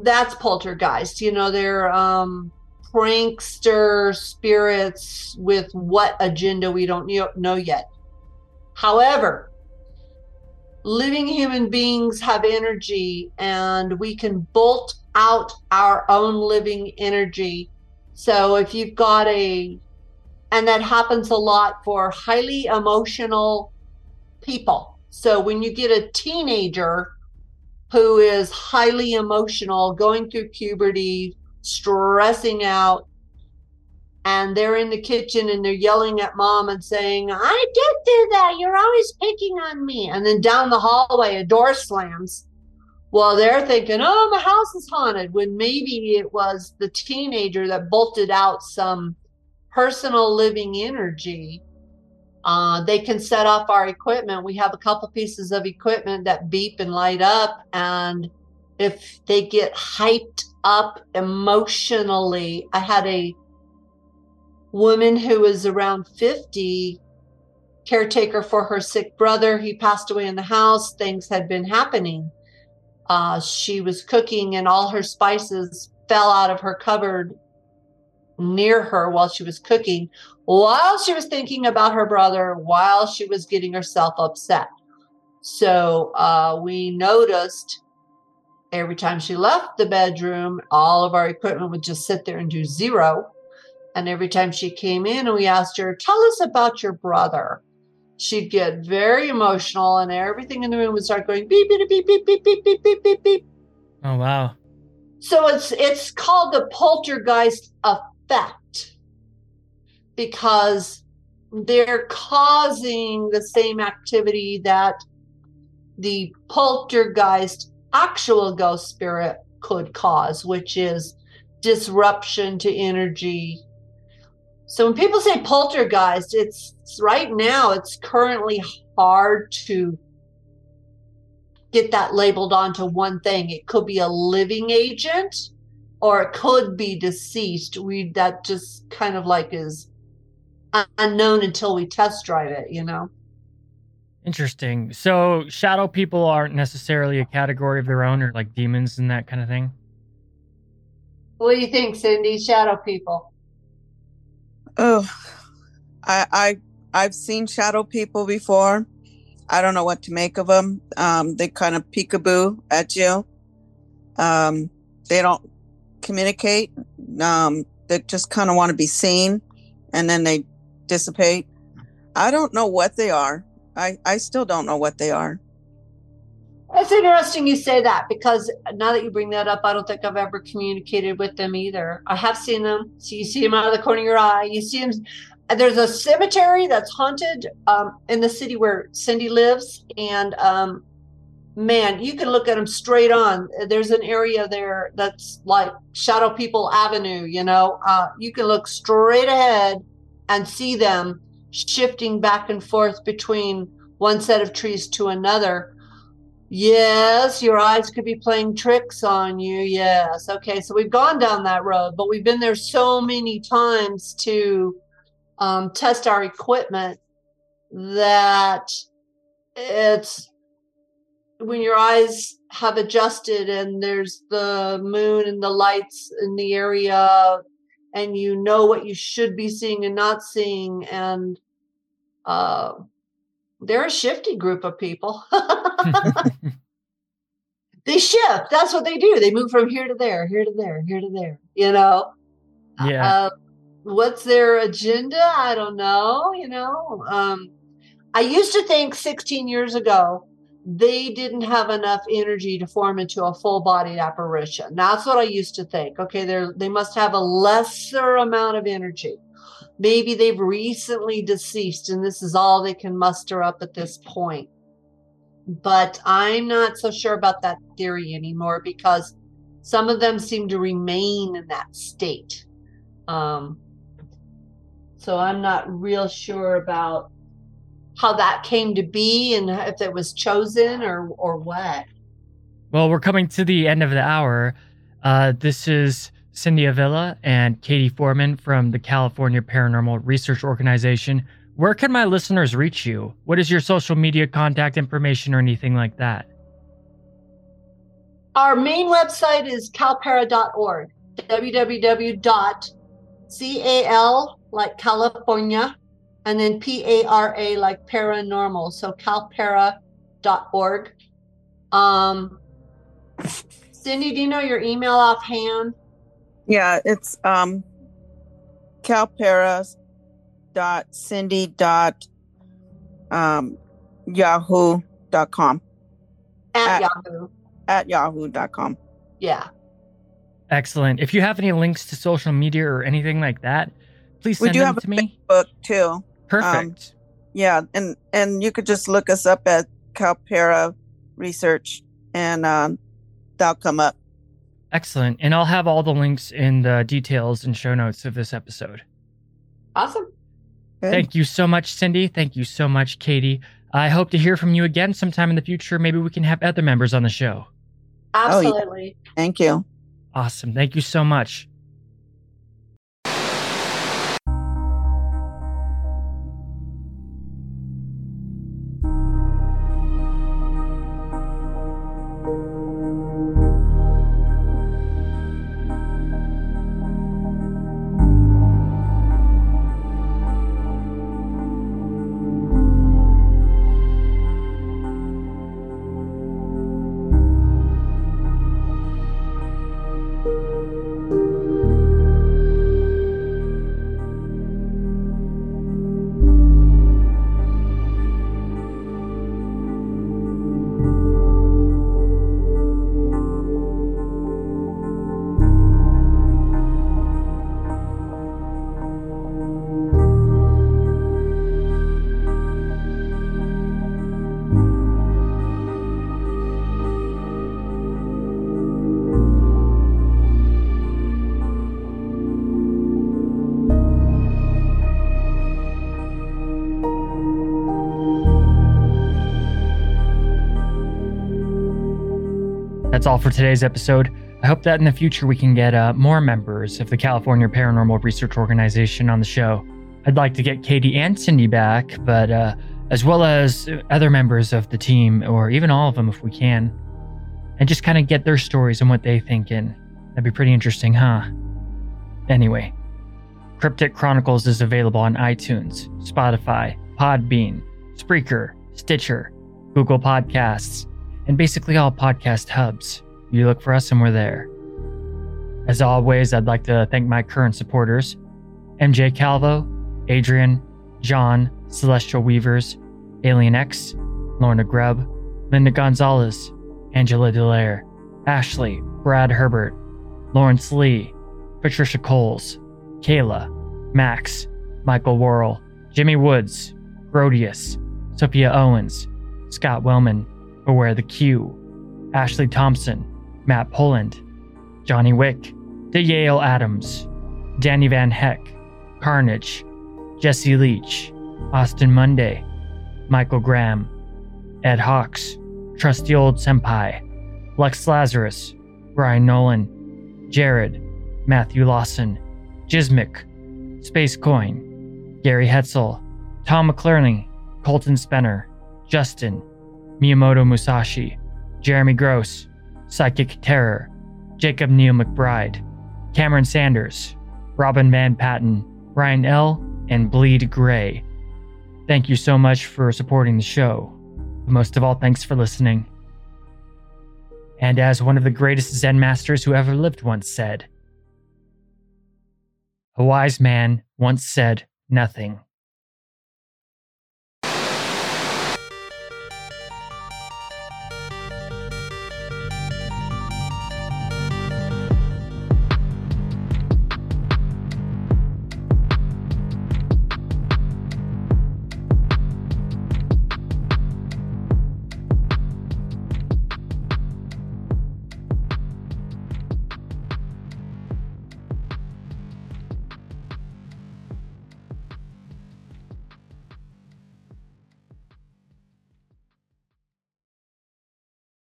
that's poltergeist. You know, they're um, prankster spirits with what agenda we don't know yet. However, living human beings have energy and we can bolt out our own living energy. So if you've got a, and that happens a lot for highly emotional people. So when you get a teenager who is highly emotional, going through puberty, stressing out, and they're in the kitchen and they're yelling at mom and saying, I did do that. You're always picking on me. And then down the hallway, a door slams. Well, they're thinking, oh, my house is haunted, when maybe it was the teenager that bolted out some personal living energy. Uh, they can set off our equipment. We have a couple pieces of equipment that beep and light up. And if they get hyped up emotionally, I had a woman who was around 50 caretaker for her sick brother. He passed away in the house. Things had been happening. Uh, she was cooking and all her spices fell out of her cupboard near her while she was cooking. While she was thinking about her brother while she was getting herself upset. So uh, we noticed every time she left the bedroom all of our equipment would just sit there and do zero and every time she came in and we asked her, Tell us about your brother, she'd get very emotional and everything in the room would start going beep, beep, beep, beep, beep, beep, beep, beep, beep, beep. Oh, wow. So it's it's called the poltergeist effect because they're causing the same activity that the poltergeist actual ghost spirit could cause, which is disruption to energy. So when people say poltergeist, it's right now it's currently hard to get that labeled onto one thing. It could be a living agent or it could be deceased. We that just kind of like is unknown until we test drive it, you know. Interesting. So, shadow people aren't necessarily a category of their own, or like demons and that kind of thing. What do you think, Cindy? Shadow people. Oh, I I I've seen shadow people before. I don't know what to make of them. Um, they kind of peekaboo at you. Um, they don't communicate. Um, they just kind of want to be seen, and then they dissipate. I don't know what they are. I I still don't know what they are. It's interesting you say that because now that you bring that up, I don't think I've ever communicated with them either. I have seen them. So you see them out of the corner of your eye. You see them. There's a cemetery that's haunted um, in the city where Cindy lives, and um, man, you can look at them straight on. There's an area there that's like Shadow People Avenue. You know, uh, you can look straight ahead and see them shifting back and forth between one set of trees to another. Yes, your eyes could be playing tricks on you. Yes. Okay. So we've gone down that road, but we've been there so many times to um, test our equipment that it's when your eyes have adjusted and there's the moon and the lights in the area and you know what you should be seeing and not seeing and uh, they're a shifty group of people. they shift. That's what they do. They move from here to there, here to there, here to there. You know. Yeah. Uh, what's their agenda? I don't know. You know. Um, I used to think 16 years ago they didn't have enough energy to form into a full bodied apparition. That's what I used to think. Okay, they they must have a lesser amount of energy. Maybe they've recently deceased and this is all they can muster up at this point. But I'm not so sure about that theory anymore because some of them seem to remain in that state. Um, so I'm not real sure about how that came to be and if it was chosen or or what. Well, we're coming to the end of the hour. Uh, this is Cindy Avila and Katie Foreman from the California Paranormal Research Organization. Where can my listeners reach you? What is your social media contact information or anything like that? Our main website is calpara.org. www.cal like California and then P A R A like paranormal. So calpara.org. Um, Cindy, do you know your email offhand? Yeah, it's um calparas dot cindy dot um yahoo dot com At, At- Yahoo. at yahoo dot com. Yeah. Excellent. If you have any links to social media or anything like that, please We send do them have a to me. book too. Perfect. Yeah, and and you could just look us up at CalPara Research, and um, that'll come up. Excellent. And I'll have all the links in the details and show notes of this episode. Awesome. Good. Thank you so much, Cindy. Thank you so much, Katie. I hope to hear from you again sometime in the future. Maybe we can have other members on the show. Oh, yeah. Absolutely. Thank you. Awesome. Thank you so much. That's all for today's episode. I hope that in the future we can get uh, more members of the California Paranormal Research Organization on the show. I'd like to get Katie and Cindy back, but uh, as well as other members of the team, or even all of them if we can, and just kind of get their stories and what they think in. That'd be pretty interesting, huh? Anyway, Cryptic Chronicles is available on iTunes, Spotify, Podbean, Spreaker, Stitcher, Google Podcasts, and basically all podcast hubs. You look for us and we're there. As always, I'd like to thank my current supporters MJ Calvo, Adrian, John, Celestial Weavers, Alien X, Lorna Grubb, Linda Gonzalez, Angela Delaire, Ashley, Brad Herbert, Lawrence Lee, Patricia Coles, Kayla, Max, Michael Worrell, Jimmy Woods, Grodius, Sophia Owens, Scott Wellman, Beware the Q, Ashley Thompson, Matt Poland, Johnny Wick, The Yale Adams, Danny Van Heck, Carnage, Jesse Leach, Austin Monday, Michael Graham, Ed Hawks, Trusty Old Senpai, Lex Lazarus, Brian Nolan, Jared, Matthew Lawson, Jismic, Space Coin, Gary Hetzel, Tom McClerney, Colton Spenner, Justin, Miyamoto Musashi, Jeremy Gross, Psychic Terror, Jacob Neil McBride, Cameron Sanders, Robin Van Patten, Ryan L., and Bleed Gray. Thank you so much for supporting the show. But most of all, thanks for listening. And as one of the greatest Zen masters who ever lived once said, a wise man once said nothing